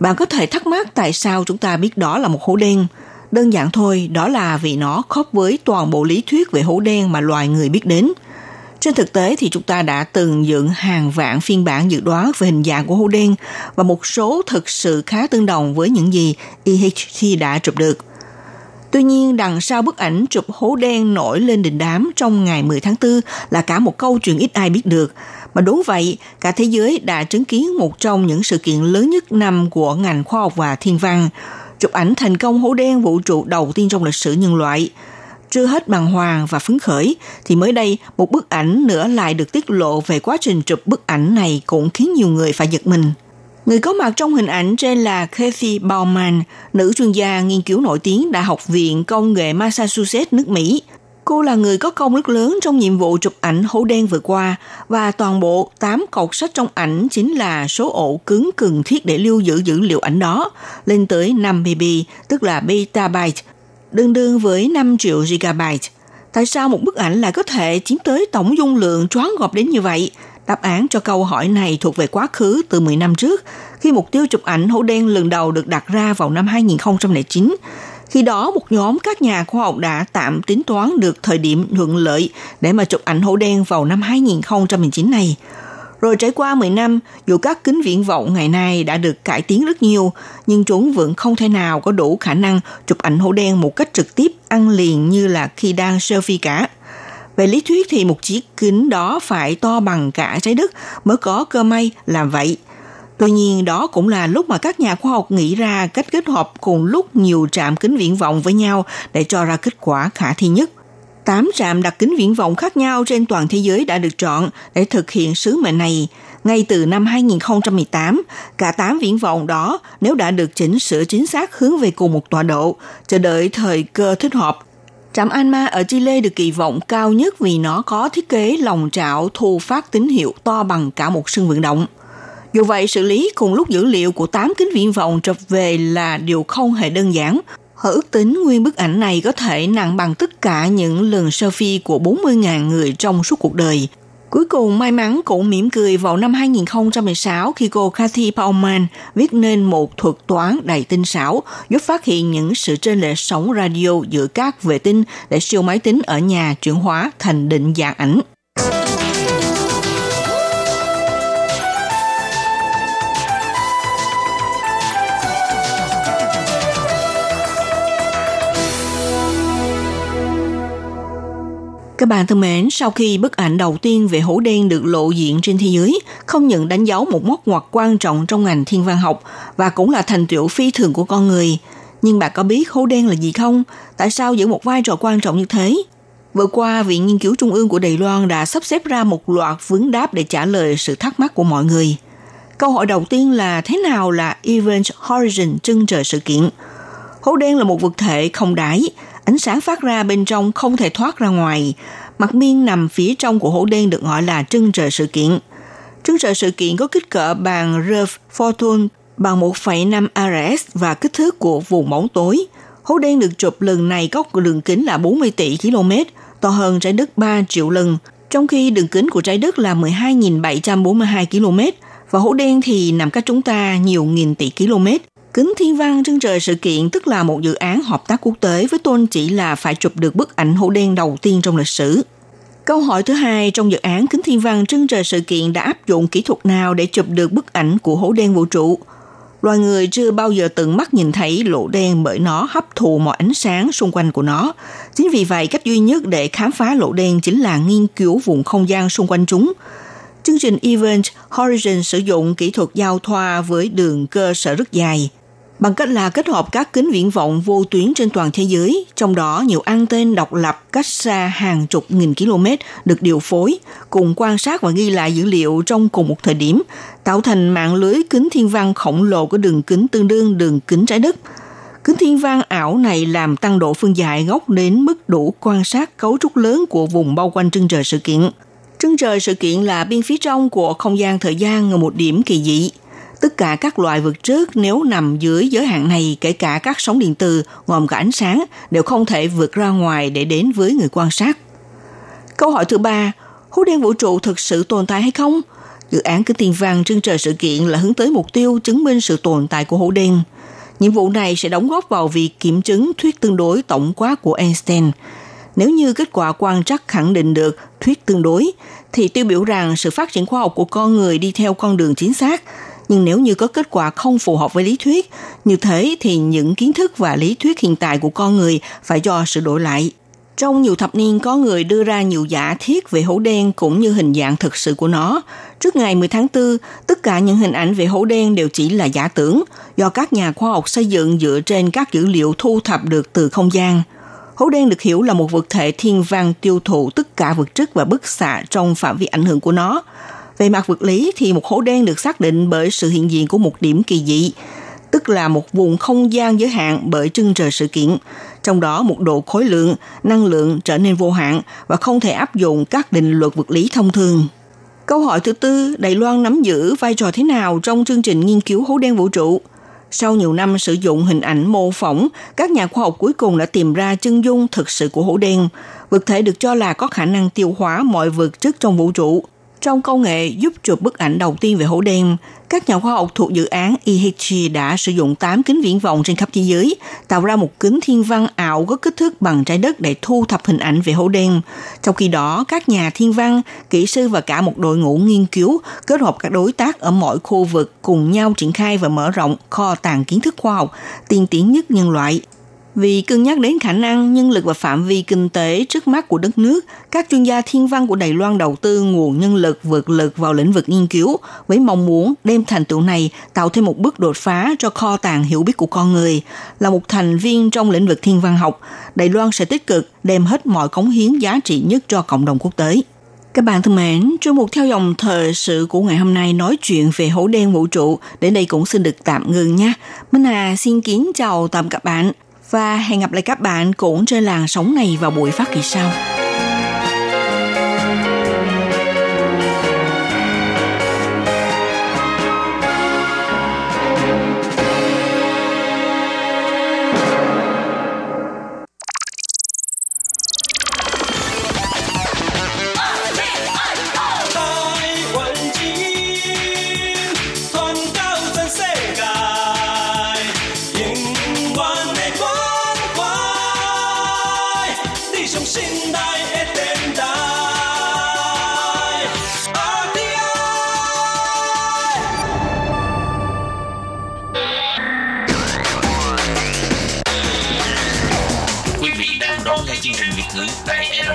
Bạn có thể thắc mắc tại sao chúng ta biết đó là một hố đen. Đơn giản thôi, đó là vì nó khớp với toàn bộ lý thuyết về hố đen mà loài người biết đến – trên thực tế thì chúng ta đã từng dựng hàng vạn phiên bản dự đoán về hình dạng của hố đen và một số thực sự khá tương đồng với những gì EHT đã chụp được. Tuy nhiên, đằng sau bức ảnh chụp hố đen nổi lên đỉnh đám trong ngày 10 tháng 4 là cả một câu chuyện ít ai biết được. Mà đúng vậy, cả thế giới đã chứng kiến một trong những sự kiện lớn nhất năm của ngành khoa học và thiên văn, chụp ảnh thành công hố đen vũ trụ đầu tiên trong lịch sử nhân loại – chưa hết bằng hoàng và phấn khởi, thì mới đây một bức ảnh nữa lại được tiết lộ về quá trình chụp bức ảnh này cũng khiến nhiều người phải giật mình. Người có mặt trong hình ảnh trên là Kathy Bauman, nữ chuyên gia nghiên cứu nổi tiếng Đại học viện Công nghệ Massachusetts, nước Mỹ. Cô là người có công rất lớn trong nhiệm vụ chụp ảnh hố đen vừa qua và toàn bộ 8 cột sách trong ảnh chính là số ổ cứng cần thiết để lưu giữ dữ liệu ảnh đó, lên tới 5 MB, tức là petabyte, tương đương với 5 triệu gigabyte. Tại sao một bức ảnh lại có thể chiếm tới tổng dung lượng choáng ngọt đến như vậy? Đáp án cho câu hỏi này thuộc về quá khứ từ 10 năm trước, khi mục tiêu chụp ảnh hố đen lần đầu được đặt ra vào năm 2009. Khi đó, một nhóm các nhà khoa học đã tạm tính toán được thời điểm thuận lợi để mà chụp ảnh hố đen vào năm 2019 này. Rồi trải qua 10 năm, dù các kính viễn vọng ngày nay đã được cải tiến rất nhiều, nhưng chúng vẫn không thể nào có đủ khả năng chụp ảnh hố đen một cách trực tiếp ăn liền như là khi đang selfie cả. Về lý thuyết thì một chiếc kính đó phải to bằng cả trái đất mới có cơ may làm vậy. Tuy nhiên đó cũng là lúc mà các nhà khoa học nghĩ ra cách kết hợp cùng lúc nhiều trạm kính viễn vọng với nhau để cho ra kết quả khả thi nhất. 8 trạm đặt kính viễn vọng khác nhau trên toàn thế giới đã được chọn để thực hiện sứ mệnh này. Ngay từ năm 2018, cả 8 viễn vọng đó nếu đã được chỉnh sửa chính xác hướng về cùng một tọa độ, chờ đợi thời cơ thích hợp. Trạm Anma ở Chile được kỳ vọng cao nhất vì nó có thiết kế lòng trạo thu phát tín hiệu to bằng cả một sân vận động. Dù vậy, xử lý cùng lúc dữ liệu của 8 kính viễn vọng trập về là điều không hề đơn giản. Họ ước tính nguyên bức ảnh này có thể nặng bằng tất cả những lần selfie của 40.000 người trong suốt cuộc đời. Cuối cùng, may mắn cũng mỉm cười vào năm 2016 khi cô Kathy Bauman viết nên một thuật toán đầy tinh xảo, giúp phát hiện những sự trên lệch sóng radio giữa các vệ tinh để siêu máy tính ở nhà chuyển hóa thành định dạng ảnh. Các bạn thân mến, sau khi bức ảnh đầu tiên về hố đen được lộ diện trên thế giới, không những đánh dấu một mốc ngoặt quan trọng trong ngành thiên văn học và cũng là thành tựu phi thường của con người. Nhưng bạn có biết hố đen là gì không? Tại sao giữ một vai trò quan trọng như thế? Vừa qua, Viện Nghiên cứu Trung ương của Đài Loan đã sắp xếp ra một loạt vấn đáp để trả lời sự thắc mắc của mọi người. Câu hỏi đầu tiên là thế nào là Event Horizon chân trời sự kiện? Hố đen là một vật thể không đáy, ánh sáng phát ra bên trong không thể thoát ra ngoài. Mặt miên nằm phía trong của hố đen được gọi là trưng trời sự kiện. Trưng trời sự kiện có kích cỡ bằng Rev Fortune bằng 1,5 ARS và kích thước của vùng bóng tối. Hố đen được chụp lần này có đường kính là 40 tỷ km, to hơn trái đất 3 triệu lần, trong khi đường kính của trái đất là 12.742 km và hố đen thì nằm cách chúng ta nhiều nghìn tỷ km. Kính Thiên Văn Trưng Trời Sự Kiện tức là một dự án hợp tác quốc tế với tôn chỉ là phải chụp được bức ảnh hổ đen đầu tiên trong lịch sử. Câu hỏi thứ hai trong dự án Kính Thiên Văn Trưng Trời Sự Kiện đã áp dụng kỹ thuật nào để chụp được bức ảnh của hổ đen vũ trụ? Loài người chưa bao giờ từng mắt nhìn thấy lỗ đen bởi nó hấp thụ mọi ánh sáng xung quanh của nó. Chính vì vậy, cách duy nhất để khám phá lỗ đen chính là nghiên cứu vùng không gian xung quanh chúng. Chương trình Event Horizon sử dụng kỹ thuật giao thoa với đường cơ sở rất dài, bằng cách là kết hợp các kính viễn vọng vô tuyến trên toàn thế giới, trong đó nhiều anten độc lập cách xa hàng chục nghìn km được điều phối, cùng quan sát và ghi lại dữ liệu trong cùng một thời điểm, tạo thành mạng lưới kính thiên văn khổng lồ có đường kính tương đương đường kính trái đất. Kính thiên văn ảo này làm tăng độ phân giải góc đến mức đủ quan sát cấu trúc lớn của vùng bao quanh trưng trời sự kiện. Trưng trời sự kiện là biên phía trong của không gian thời gian ở một điểm kỳ dị – Tất cả các loại vật trước nếu nằm dưới giới hạn này, kể cả các sóng điện từ, gồm cả ánh sáng, đều không thể vượt ra ngoài để đến với người quan sát. Câu hỏi thứ ba, hố đen vũ trụ thực sự tồn tại hay không? Dự án kính tiền vàng trưng trời sự kiện là hướng tới mục tiêu chứng minh sự tồn tại của hố đen. Nhiệm vụ này sẽ đóng góp vào việc kiểm chứng thuyết tương đối tổng quát của Einstein. Nếu như kết quả quan trắc khẳng định được thuyết tương đối, thì tiêu biểu rằng sự phát triển khoa học của con người đi theo con đường chính xác, nhưng nếu như có kết quả không phù hợp với lý thuyết, như thế thì những kiến thức và lý thuyết hiện tại của con người phải do sự đổi lại. Trong nhiều thập niên có người đưa ra nhiều giả thiết về hố đen cũng như hình dạng thực sự của nó. Trước ngày 10 tháng 4, tất cả những hình ảnh về hố đen đều chỉ là giả tưởng, do các nhà khoa học xây dựng dựa trên các dữ liệu thu thập được từ không gian. Hố đen được hiểu là một vật thể thiên văn tiêu thụ tất cả vật chất và bức xạ trong phạm vi ảnh hưởng của nó – về mặt vật lý thì một hố đen được xác định bởi sự hiện diện của một điểm kỳ dị, tức là một vùng không gian giới hạn bởi trưng trời sự kiện, trong đó một độ khối lượng, năng lượng trở nên vô hạn và không thể áp dụng các định luật vật lý thông thường. Câu hỏi thứ tư, Đài Loan nắm giữ vai trò thế nào trong chương trình nghiên cứu hố đen vũ trụ? Sau nhiều năm sử dụng hình ảnh mô phỏng, các nhà khoa học cuối cùng đã tìm ra chân dung thực sự của hố đen. Vật thể được cho là có khả năng tiêu hóa mọi vật chất trong vũ trụ. Trong công nghệ giúp chụp bức ảnh đầu tiên về hố đen, các nhà khoa học thuộc dự án EHG đã sử dụng 8 kính viễn vọng trên khắp thế giới, tạo ra một kính thiên văn ảo có kích thước bằng trái đất để thu thập hình ảnh về hố đen. Trong khi đó, các nhà thiên văn, kỹ sư và cả một đội ngũ nghiên cứu kết hợp các đối tác ở mọi khu vực cùng nhau triển khai và mở rộng kho tàng kiến thức khoa học tiên tiến nhất nhân loại vì cân nhắc đến khả năng, nhân lực và phạm vi kinh tế trước mắt của đất nước, các chuyên gia thiên văn của Đài Loan đầu tư nguồn nhân lực vượt lực vào lĩnh vực nghiên cứu với mong muốn đem thành tựu này tạo thêm một bước đột phá cho kho tàng hiểu biết của con người. Là một thành viên trong lĩnh vực thiên văn học, Đài Loan sẽ tích cực đem hết mọi cống hiến giá trị nhất cho cộng đồng quốc tế. Các bạn thân mến, trong một theo dòng thời sự của ngày hôm nay nói chuyện về hố đen vũ trụ, đến đây cũng xin được tạm ngừng nha. Minh Hà xin kính chào tạm các bạn và hẹn gặp lại các bạn cũng trên làn sóng này vào buổi phát kỳ sau.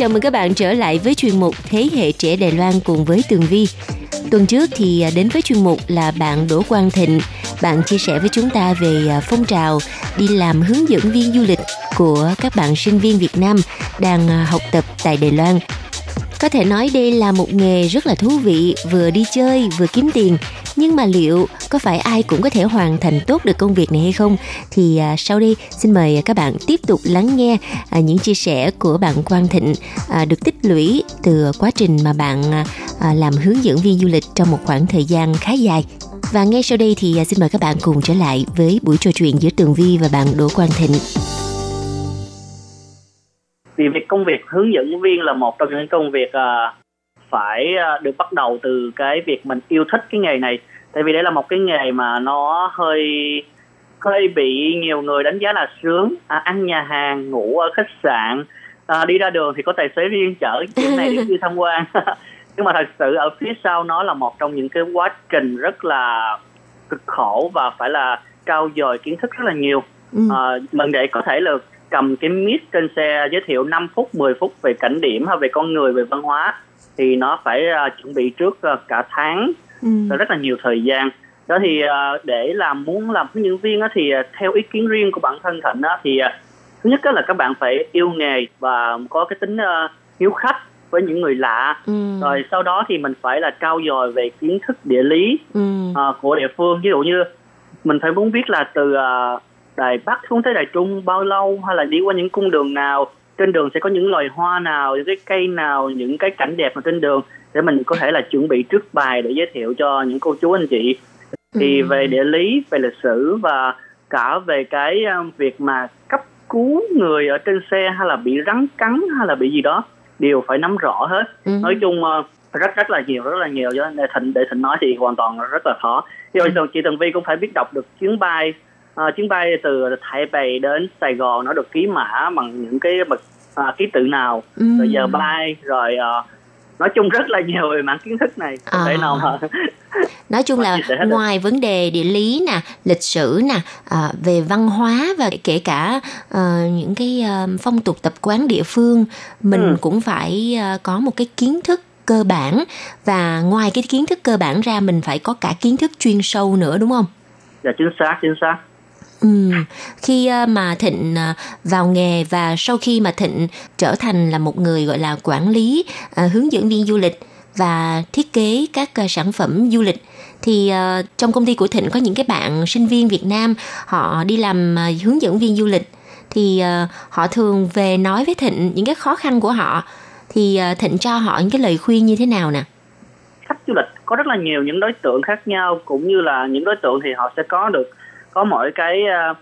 Chào mừng các bạn trở lại với chuyên mục Thế hệ trẻ Đài Loan cùng với Tường Vi. Tuần trước thì à, đến với chuyên mục là bạn Đỗ Quang Thịnh. Bạn chia sẻ với chúng ta về à, phong trào đi làm hướng dẫn viên du lịch của các bạn sinh viên Việt Nam đang à, học tập tại Đài Loan. Có thể nói đây là một nghề rất là thú vị, vừa đi chơi vừa kiếm tiền nhưng mà liệu có phải ai cũng có thể hoàn thành tốt được công việc này hay không? Thì à, sau đây xin mời các bạn tiếp tục lắng nghe à, những chia sẻ của bạn Quang Thịnh à, được tích lũy từ quá trình mà bạn à, à làm hướng dẫn viên du lịch trong một khoảng thời gian khá dài. Và ngay sau đây thì à, xin mời các bạn cùng trở lại với buổi trò chuyện giữa Tường Vi và bạn Đỗ Quang Thịnh. Vì việc công việc hướng dẫn viên là một trong những công việc à, phải được bắt đầu từ cái việc mình yêu thích cái nghề này tại vì đây là một cái nghề mà nó hơi hơi bị nhiều người đánh giá là sướng. À, ăn nhà hàng ngủ ở khách sạn à, đi ra đường thì có tài xế riêng chở. Chuyện này đi tham quan. Nhưng mà thật sự ở phía sau nó là một trong những cái quá trình rất là cực khổ và phải là trao dồi kiến thức rất là nhiều. Ừ. à, mình để có thể là cầm cái mic trên xe giới thiệu 5 phút 10 phút về cảnh điểm hay về con người về văn hóa thì nó phải uh, chuẩn bị trước uh, cả tháng ừ. rất là nhiều thời gian đó thì uh, để làm muốn làm hướng dẫn viên thì uh, theo ý kiến riêng của bản thân thịnh thì uh, thứ nhất là các bạn phải yêu nghề và có cái tính hiếu khách với những người lạ ừ. rồi sau đó thì mình phải là trao dồi về kiến thức địa lý ừ. uh, của địa phương ví dụ như mình phải muốn biết là từ uh, đài bắc xuống tới đài trung bao lâu hay là đi qua những cung đường nào trên đường sẽ có những loài hoa nào những cái cây nào những cái cảnh đẹp ở trên đường để mình có thể là chuẩn bị trước bài để giới thiệu cho những cô chú anh chị thì ừ. về địa lý về lịch sử và cả về cái um, việc mà cấp cứu người ở trên xe hay là bị rắn cắn hay là bị gì đó đều phải nắm rõ hết ừ. nói chung uh, rất rất là nhiều rất là nhiều cho để thịnh để thịnh nói thì hoàn toàn rất là khó rồi ừ. chị Tần Vi cũng phải biết đọc được chuyến bay uh, chuyến bay từ Thái Bày đến Sài Gòn nó được ký mã bằng những cái bậc uh, ký tự nào ừ. rồi giờ bay rồi uh, nói chung rất là nhiều về mảng kiến thức này không à. thể nào mà nói chung là ngoài được. vấn đề địa lý nè lịch sử nè à, về văn hóa và kể cả uh, những cái uh, phong tục tập quán địa phương mình ừ. cũng phải uh, có một cái kiến thức cơ bản và ngoài cái kiến thức cơ bản ra mình phải có cả kiến thức chuyên sâu nữa đúng không? Dạ chính xác chính xác. Ừ. Khi à, mà Thịnh à, vào nghề và sau khi mà Thịnh trở thành là một người gọi là quản lý, à, hướng dẫn viên du lịch và thiết kế các sản phẩm du lịch thì trong công ty của Thịnh có những cái bạn sinh viên Việt Nam họ đi làm hướng dẫn viên du lịch thì họ thường về nói với Thịnh những cái khó khăn của họ thì Thịnh cho họ những cái lời khuyên như thế nào nè? khách du lịch có rất là nhiều những đối tượng khác nhau cũng như là những đối tượng thì họ sẽ có được có mỗi cái ờ,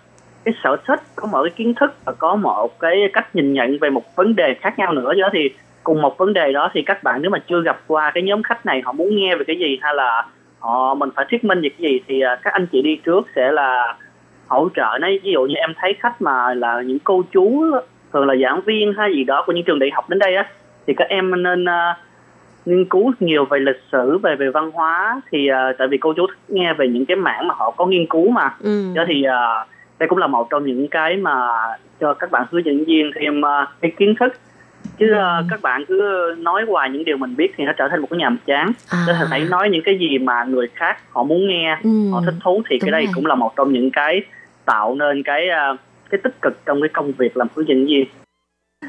cái sở thích có mỗi cái kiến thức và có một cái cách nhìn nhận về một vấn đề khác nhau nữa. Đó thì cùng một vấn đề đó thì các bạn nếu mà chưa gặp qua cái nhóm khách này họ muốn nghe về cái gì hay là họ mình phải thuyết minh về cái gì thì ờ, các anh chị đi trước sẽ là hỗ trợ. Nó ví dụ như em thấy khách mà là những cô chú thường là giảng viên hay gì đó của những trường đại học đến đây á thì các em nên uh, nghiên cứu nhiều về lịch sử về về văn hóa thì uh, tại vì cô chú nghe về những cái mảng mà họ có nghiên cứu mà ừ. cho thì uh, đây cũng là một trong những cái mà cho các bạn hướng dẫn viên thêm uh, cái kiến thức chứ uh, các bạn cứ nói hoài những điều mình biết thì nó trở thành một cái nhàm chán À. thể phải nói những cái gì mà người khác họ muốn nghe Ừ. họ thích thú thì Đúng cái đây rồi. cũng là một trong những cái tạo nên cái uh, cái tích cực trong cái công việc làm hướng dẫn viên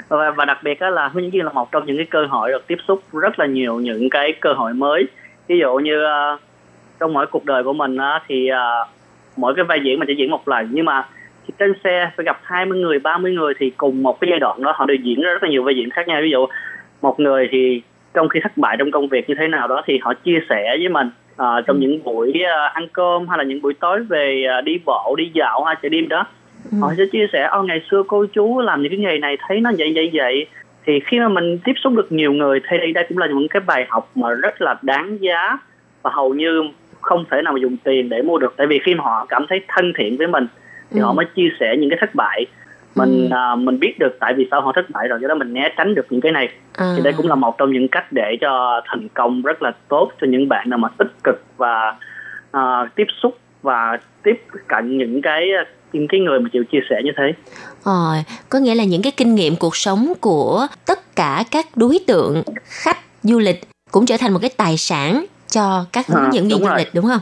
và, và đặc biệt là hướng dẫn viên là một trong những cái cơ hội được tiếp xúc rất là nhiều những cái cơ hội mới. Ví dụ như uh, trong mỗi cuộc đời của mình á, thì uh, mỗi cái vai diễn mình chỉ diễn một lần. Nhưng mà trên xe phải gặp 20 người 30 người thì cùng một cái giai đoạn đó họ đều diễn ra rất là nhiều vai diễn khác nhau. Ví dụ một người thì trong khi thất bại trong công việc như thế nào đó thì họ chia sẻ với mình ờ, trong những buổi ờ, ăn cơm hay là những buổi tối về ờ, đi bộ đi dạo hay chạy đêm đó họ sẽ chia sẻ ô ngày xưa cô chú làm những cái nghề này thấy nó vậy vậy vậy. Thì khi mà mình tiếp xúc được nhiều người thì đây cũng là những cái bài học mà rất là đáng giá và hầu như không thể nào mà dùng tiền để mua được. Tại vì khi mà họ cảm thấy thân thiện với mình thì Ừ. họ mới chia sẻ những cái thất bại. Mình à, mình biết được tại vì sao họ thất bại rồi do đó mình né tránh được những cái này. À. thì đây cũng là một trong những cách để cho thành công rất là tốt cho những bạn nào mà tích cực và à, tiếp xúc và tiếp cận những cái những cái người mà chịu chia sẻ như thế Ờ, có nghĩa là những cái kinh nghiệm cuộc sống của tất cả các đối tượng khách du lịch cũng trở thành một cái tài sản cho các hướng À, dẫn viên du lịch đúng không?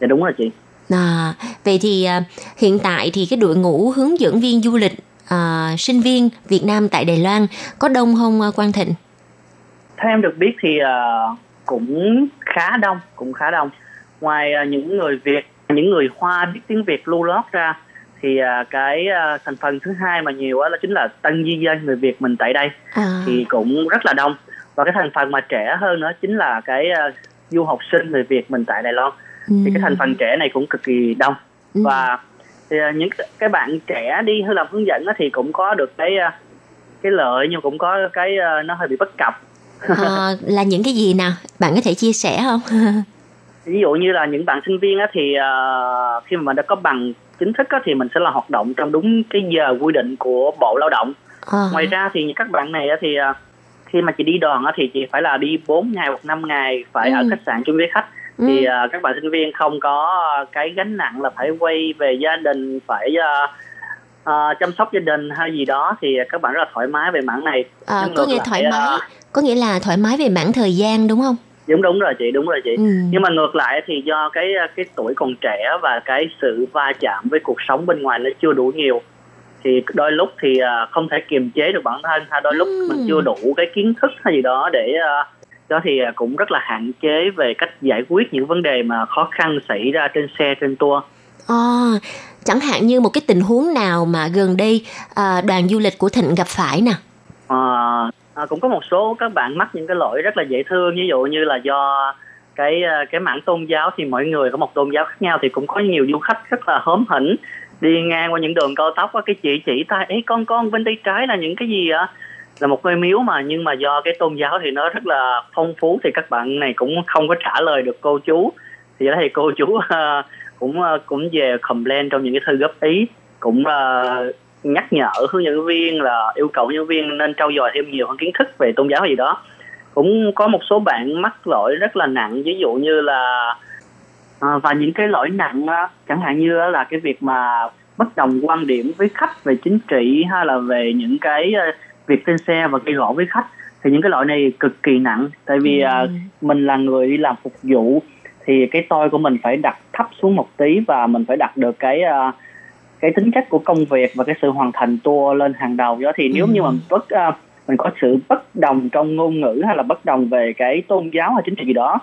dạ đúng rồi chị À, vậy thì à, hiện tại thì cái đội ngũ hướng dẫn viên du lịch à, sinh viên Việt Nam tại Đài Loan có đông không à, Quang Thịnh? theo em được biết thì à, cũng khá đông cũng khá đông ngoài à, những người việt những người hoa biết tiếng việt lưu lót ra thì à, cái à, thành phần thứ hai mà nhiều đó chính là tân di dân người việt mình tại đây. À, thì cũng rất là đông. Và cái thành phần mà trẻ hơn nữa chính là cái à, du học sinh người việt mình tại đài loan. Thì cái thành phần trẻ này cũng cực kỳ đông. Ừ. và thì những cái bạn trẻ đi hay làm hướng dẫn thì cũng có được cái cái lợi nhưng cũng có cái nó hơi bị bất cập. À, là những cái gì nào? Bạn có thể chia sẻ không? ví dụ như là những bạn sinh viên á thì ờ, khi mà mình đã có bằng chính thức á thì mình sẽ là hoạt động trong đúng cái giờ quy định của bộ lao động À, ngoài ra thì các bạn này á thì ờ, khi mà chị đi đoàn á thì chị phải là đi 4 ngày hoặc 5 ngày phải ở Ừ. khách sạn chung với khách ừ. thì ờ, các bạn sinh viên không có cái gánh nặng là phải quay về gia đình phải ờ, ờ, chăm sóc gia đình hay gì đó thì các bạn rất là thoải mái về mảng này à, Nhưng có nghĩa thoải mái, có nghĩa là thoải mái về mảng thời gian đúng không? Đúng đúng rồi chị đúng rồi chị Ừ. nhưng mà ngược lại thì do cái cái tuổi còn trẻ và cái sự va chạm với cuộc sống bên ngoài nó chưa đủ nhiều thì đôi lúc thì à, không thể kiềm chế được bản thân hay đôi lúc Ừ. mình chưa đủ cái kiến thức hay gì đó để à, đó thì à, cũng rất là hạn chế về cách giải quyết những vấn đề mà khó khăn xảy ra trên xe trên tour À, chẳng hạn như một cái tình huống nào mà gần đây à, đoàn du lịch của Thịnh gặp phải nè. À, à, cũng có một số các bạn mắc những cái lỗi rất là dễ thương ví dụ như là do cái ờ, cái mảng tôn giáo thì mỗi người có một tôn giáo khác nhau thì cũng có nhiều du khách rất là hớm hỉnh đi ngang qua những đường cao tốc á cái chị chỉ tay ấy con con bên tay trái là những cái gì ạ? Là một ngôi miếu mà nhưng mà do cái tôn giáo thì nó rất là phong phú thì các bạn này cũng không có trả lời được cô chú. Thì đó thì cô chú uh, cũng uh, cũng về complain trong những cái thư góp ý cũng uh, nhắc nhở hướng dẫn viên là yêu cầu dẫn viên nên trau dồi thêm nhiều hơn kiến thức về tôn giáo gì đó. Cũng có một số bạn mắc lỗi rất là nặng ví dụ như là à, và những cái lỗi nặng chẳng hạn như là cái việc mà bất đồng quan điểm với khách về chính trị hay là về những cái ờ, việc trên xe và gây gỗ với khách thì những cái lỗi này cực kỳ nặng. Tại vì à, mình là người đi làm phục vụ thì cái tôi của mình phải đặt thấp xuống một tí và mình phải đặt được cái à, cái tính chất của công việc và cái sự hoàn thành tour lên hàng đầu đó thì nếu như mà bất à, mình có sự bất đồng trong ngôn ngữ hay là bất đồng về cái tôn giáo hay chính trị gì đó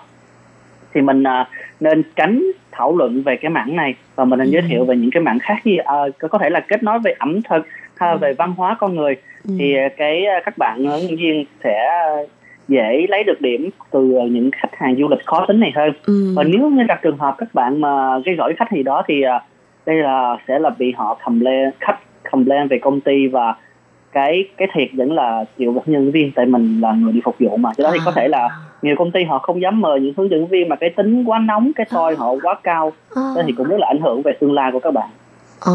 thì mình à, nên tránh thảo luận về cái mảng này và mình nên giới thiệu về những cái mảng khác như à, có thể là kết nối về ẩm thực hay là về văn hóa con người. Thì à, cái các bạn dẫn viên sẽ dễ lấy được điểm từ những khách hàng du lịch khó tính này hơn. Ừ. và nếu như gặp trường hợp các bạn mà cái gửi khách gì đó thì à, đây là sẽ là bị họ complain khách complain về công ty và cái cái thiệt vẫn là chịu vật nhân viên tại mình là người đi phục vụ mà. Cho đó thì có thể là nhiều công ty họ không dám mời những hướng dẫn viên mà cái tính quá nóng cái tôi họ quá cao. Đó thì cũng rất là ảnh hưởng về tương lai của các bạn. Ồ,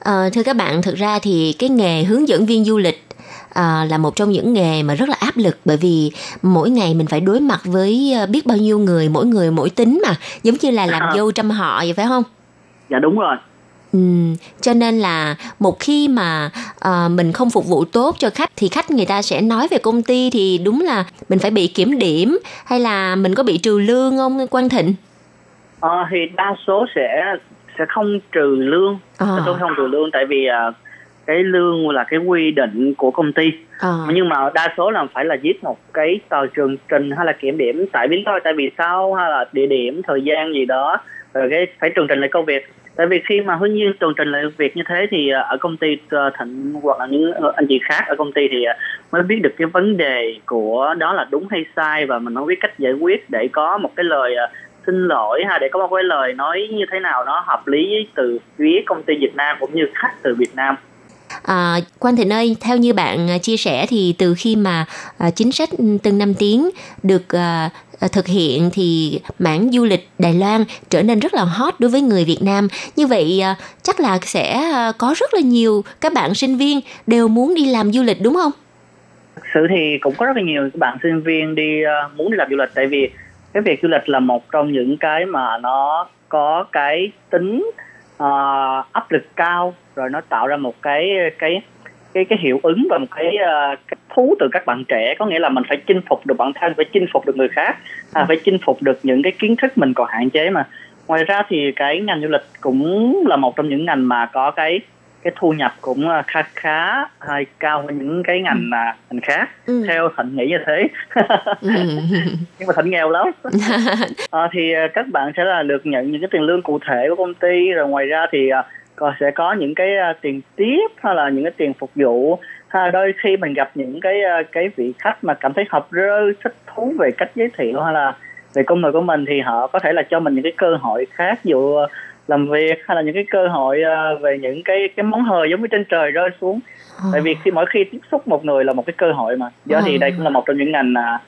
ờ, thưa các bạn, thực ra thì cái nghề hướng dẫn viên du lịch à, là một trong những nghề mà rất là áp lực bởi vì mỗi ngày mình phải đối mặt với ờ, biết bao nhiêu người, mỗi người mỗi tính mà, giống như là làm À. dâu trăm họ vậy phải không? Dạ đúng rồi Ừ, cho nên là một khi mà à, mình không phục vụ tốt cho khách thì khách người ta sẽ nói về công ty thì đúng là mình phải bị kiểm điểm hay là mình có bị trừ lương không Quang Thịnh? Ờ, thì đa số sẽ sẽ không trừ lương À. số không trừ lương tại vì à, cái lương là cái quy định của công ty À. nhưng mà đa số là phải là viết một cái tờ trường trình hay là kiểm điểm tại lý do tại vì sao hay là địa điểm thời gian gì đó Ờ, cái phải tường trình lại công việc. Tại vì khi mà hướng nhiên tường trình lại việc như thế thì ờ, ở công ty ờ, thịnh hoặc là những anh chị khác ở công ty thì mới biết được cái vấn đề của đó là đúng hay sai và mình không biết cách giải quyết để có một cái lời xin lỗi ha để có một cái lời nói như thế nào nó hợp lý từ phía công ty Việt Nam cũng như khách từ Việt Nam. À, Quang Thịnh ơi, theo như bạn chia sẻ thì từ khi mà à, chính sách ừ, từng năm tiếng được à, Ờ, thực hiện thì mảng du lịch Đài Loan trở nên rất là hot đối với người Việt Nam. Như vậy ờ, chắc là sẽ ờ, có rất là nhiều các bạn sinh viên đều muốn đi làm du lịch đúng không? thực sự thì cũng có rất là nhiều các bạn sinh viên đi muốn đi làm du lịch tại vì cái việc du lịch là một trong những cái mà nó có cái tính uh, áp lực cao rồi nó tạo ra một cái cái cái cái hiệu ứng và một cái, ờ, cái thú từ các bạn trẻ. Có nghĩa là mình phải chinh phục được bản thân phải chinh phục được người khác à, phải chinh phục được những cái kiến thức mình còn hạn chế mà. Ngoài ra thì cái ngành du lịch cũng là một trong những ngành mà có cái cái thu nhập cũng ờ, khá khá hay cao hơn những cái ngành à, ngành khác. Ừ. theo thịnh nghĩ như thế. Ừ. nhưng mà thịnh nghèo lắm. Ờ, thì các bạn sẽ là được nhận những cái tiền lương cụ thể của công ty rồi ngoài ra thì còn sẽ có những cái ờ, tiền tiếp hay là những cái tiền phục vụ. Ha, đôi khi mình gặp những cái ờ, cái vị khách mà cảm thấy hợp rơ thích thú về cách giới thiệu hay là về công việc của mình thì họ có thể là cho mình những cái cơ hội khác dụ ờ, làm việc hay là những cái cơ hội ờ, về những cái cái món hời giống như trên trời rơi xuống. Tại vì khi mỗi khi tiếp xúc một người là một cái cơ hội mà. Do thì đây cũng là một trong những ngành à,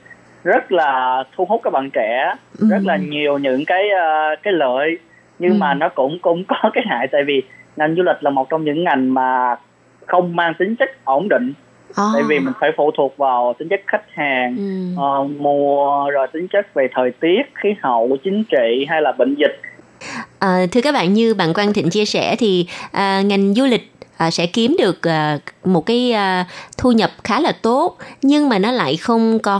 rất là thu hút các bạn trẻ rất là nhiều những cái ờ, cái lợi. Nhưng mà nó cũng cũng có cái hại tại vì ngành du lịch là một trong những ngành mà không mang tính chất ổn định À. tại vì mình phải phụ thuộc vào tính chất khách hàng Ừ. ờ, mùa rồi tính chất về thời tiết khí hậu chính trị hay là bệnh dịch À, thưa các bạn như bạn Quang Thịnh chia sẻ thì à, ngành du lịch à, sẽ kiếm được à, một cái à, thu nhập khá là tốt nhưng mà nó lại không có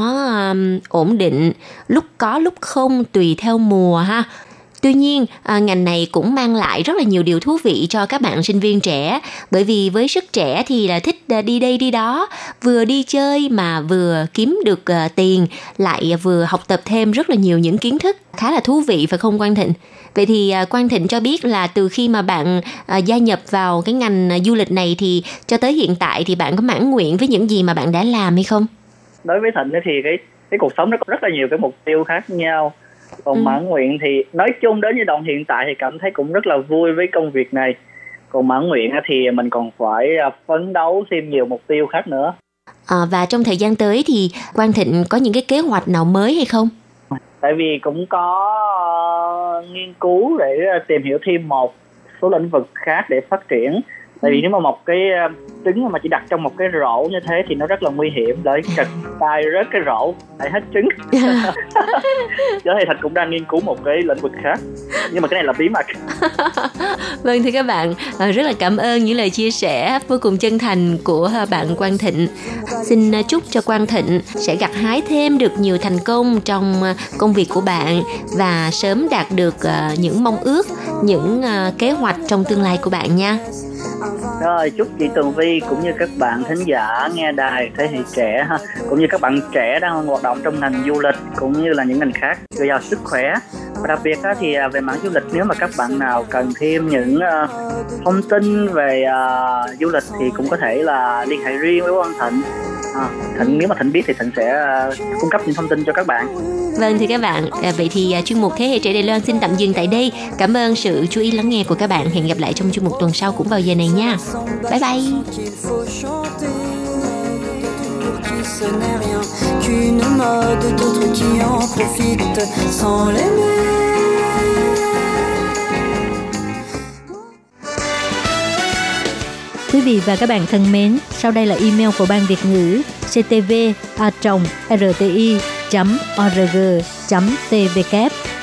um, ổn định lúc có lúc không tùy theo mùa ha Tuy nhiên, à, ngành này cũng mang lại rất là nhiều điều thú vị cho các bạn sinh viên trẻ bởi vì với sức trẻ thì là thích à, đi đây đi đó, vừa đi chơi mà vừa kiếm được à, tiền, lại vừa học tập thêm rất là nhiều những kiến thức khá là thú vị phải không Quang Thịnh? Vậy thì à, Quang Thịnh cho biết là từ khi mà bạn à, gia nhập vào cái ngành à, du lịch này thì cho tới hiện tại thì bạn có mãn nguyện với những gì mà bạn đã làm hay không? đối với thịnh thì cái cái cuộc sống nó có rất là nhiều cái mục tiêu khác nhau còn Ừ. mãn nguyện thì nói chung đến giai đoạn hiện tại thì cảm thấy cũng rất là vui với công việc này còn mãn nguyện thì mình còn phải à, phấn đấu thêm nhiều mục tiêu khác nữa À, và trong thời gian tới thì Quang Thịnh có những cái kế hoạch nào mới hay không? tại vì cũng có ờ, nghiên cứu để ờ, tìm hiểu thêm một số lĩnh vực khác để phát triển tại vì nếu mà một cái ờ, trứng mà chỉ đặt trong một cái rổ như thế thì nó rất là nguy hiểm. Để trật tay rớt cái rổ lại hết trứng. Cho thì thành cũng đang nghiên cứu một cái lĩnh vực khác. Nhưng mà cái này là bí mật. Vâng thưa các bạn, à, rất là cảm ơn những lời chia sẻ vô cùng chân thành của à, bạn Quang Thịnh. Xin chúc cho Quang Thịnh sẽ gặt hái thêm được nhiều thành công trong công việc của bạn và sớm đạt được những mong ước, những kế hoạch trong tương lai của bạn nha rồi chúc chị Tường Vi cũng như các bạn thính giả nghe đài thế hệ trẻ ha cũng như các bạn trẻ đang hoạt động trong ngành du lịch cũng như là những ngành khác dồi dào sức khỏe và đặc biệt thì à, về mảng du lịch nếu mà các bạn nào cần thêm những ờ, thông tin về ờ, du lịch thì cũng có thể là liên hệ riêng với Quang Thịnh à, Thịnh nếu mà Thịnh biết thì Thịnh sẽ uh, cung cấp những thông tin cho các bạn Vâng thưa các bạn, à, vậy thì à, chuyên mục Thế hệ trẻ Đài Loan xin tạm dừng tại đây. Cảm ơn sự chú ý lắng nghe của các bạn. Hẹn gặp lại trong chuyên mục tuần sau cũng vào giờ này nha. Bye bye. ce n'est rien qu'une mode d'autres qui en profitent sans l'aimer. Quý vị và các bạn thân mến, sau đây là email của Ban Việt ngữ ctv a rti org tvk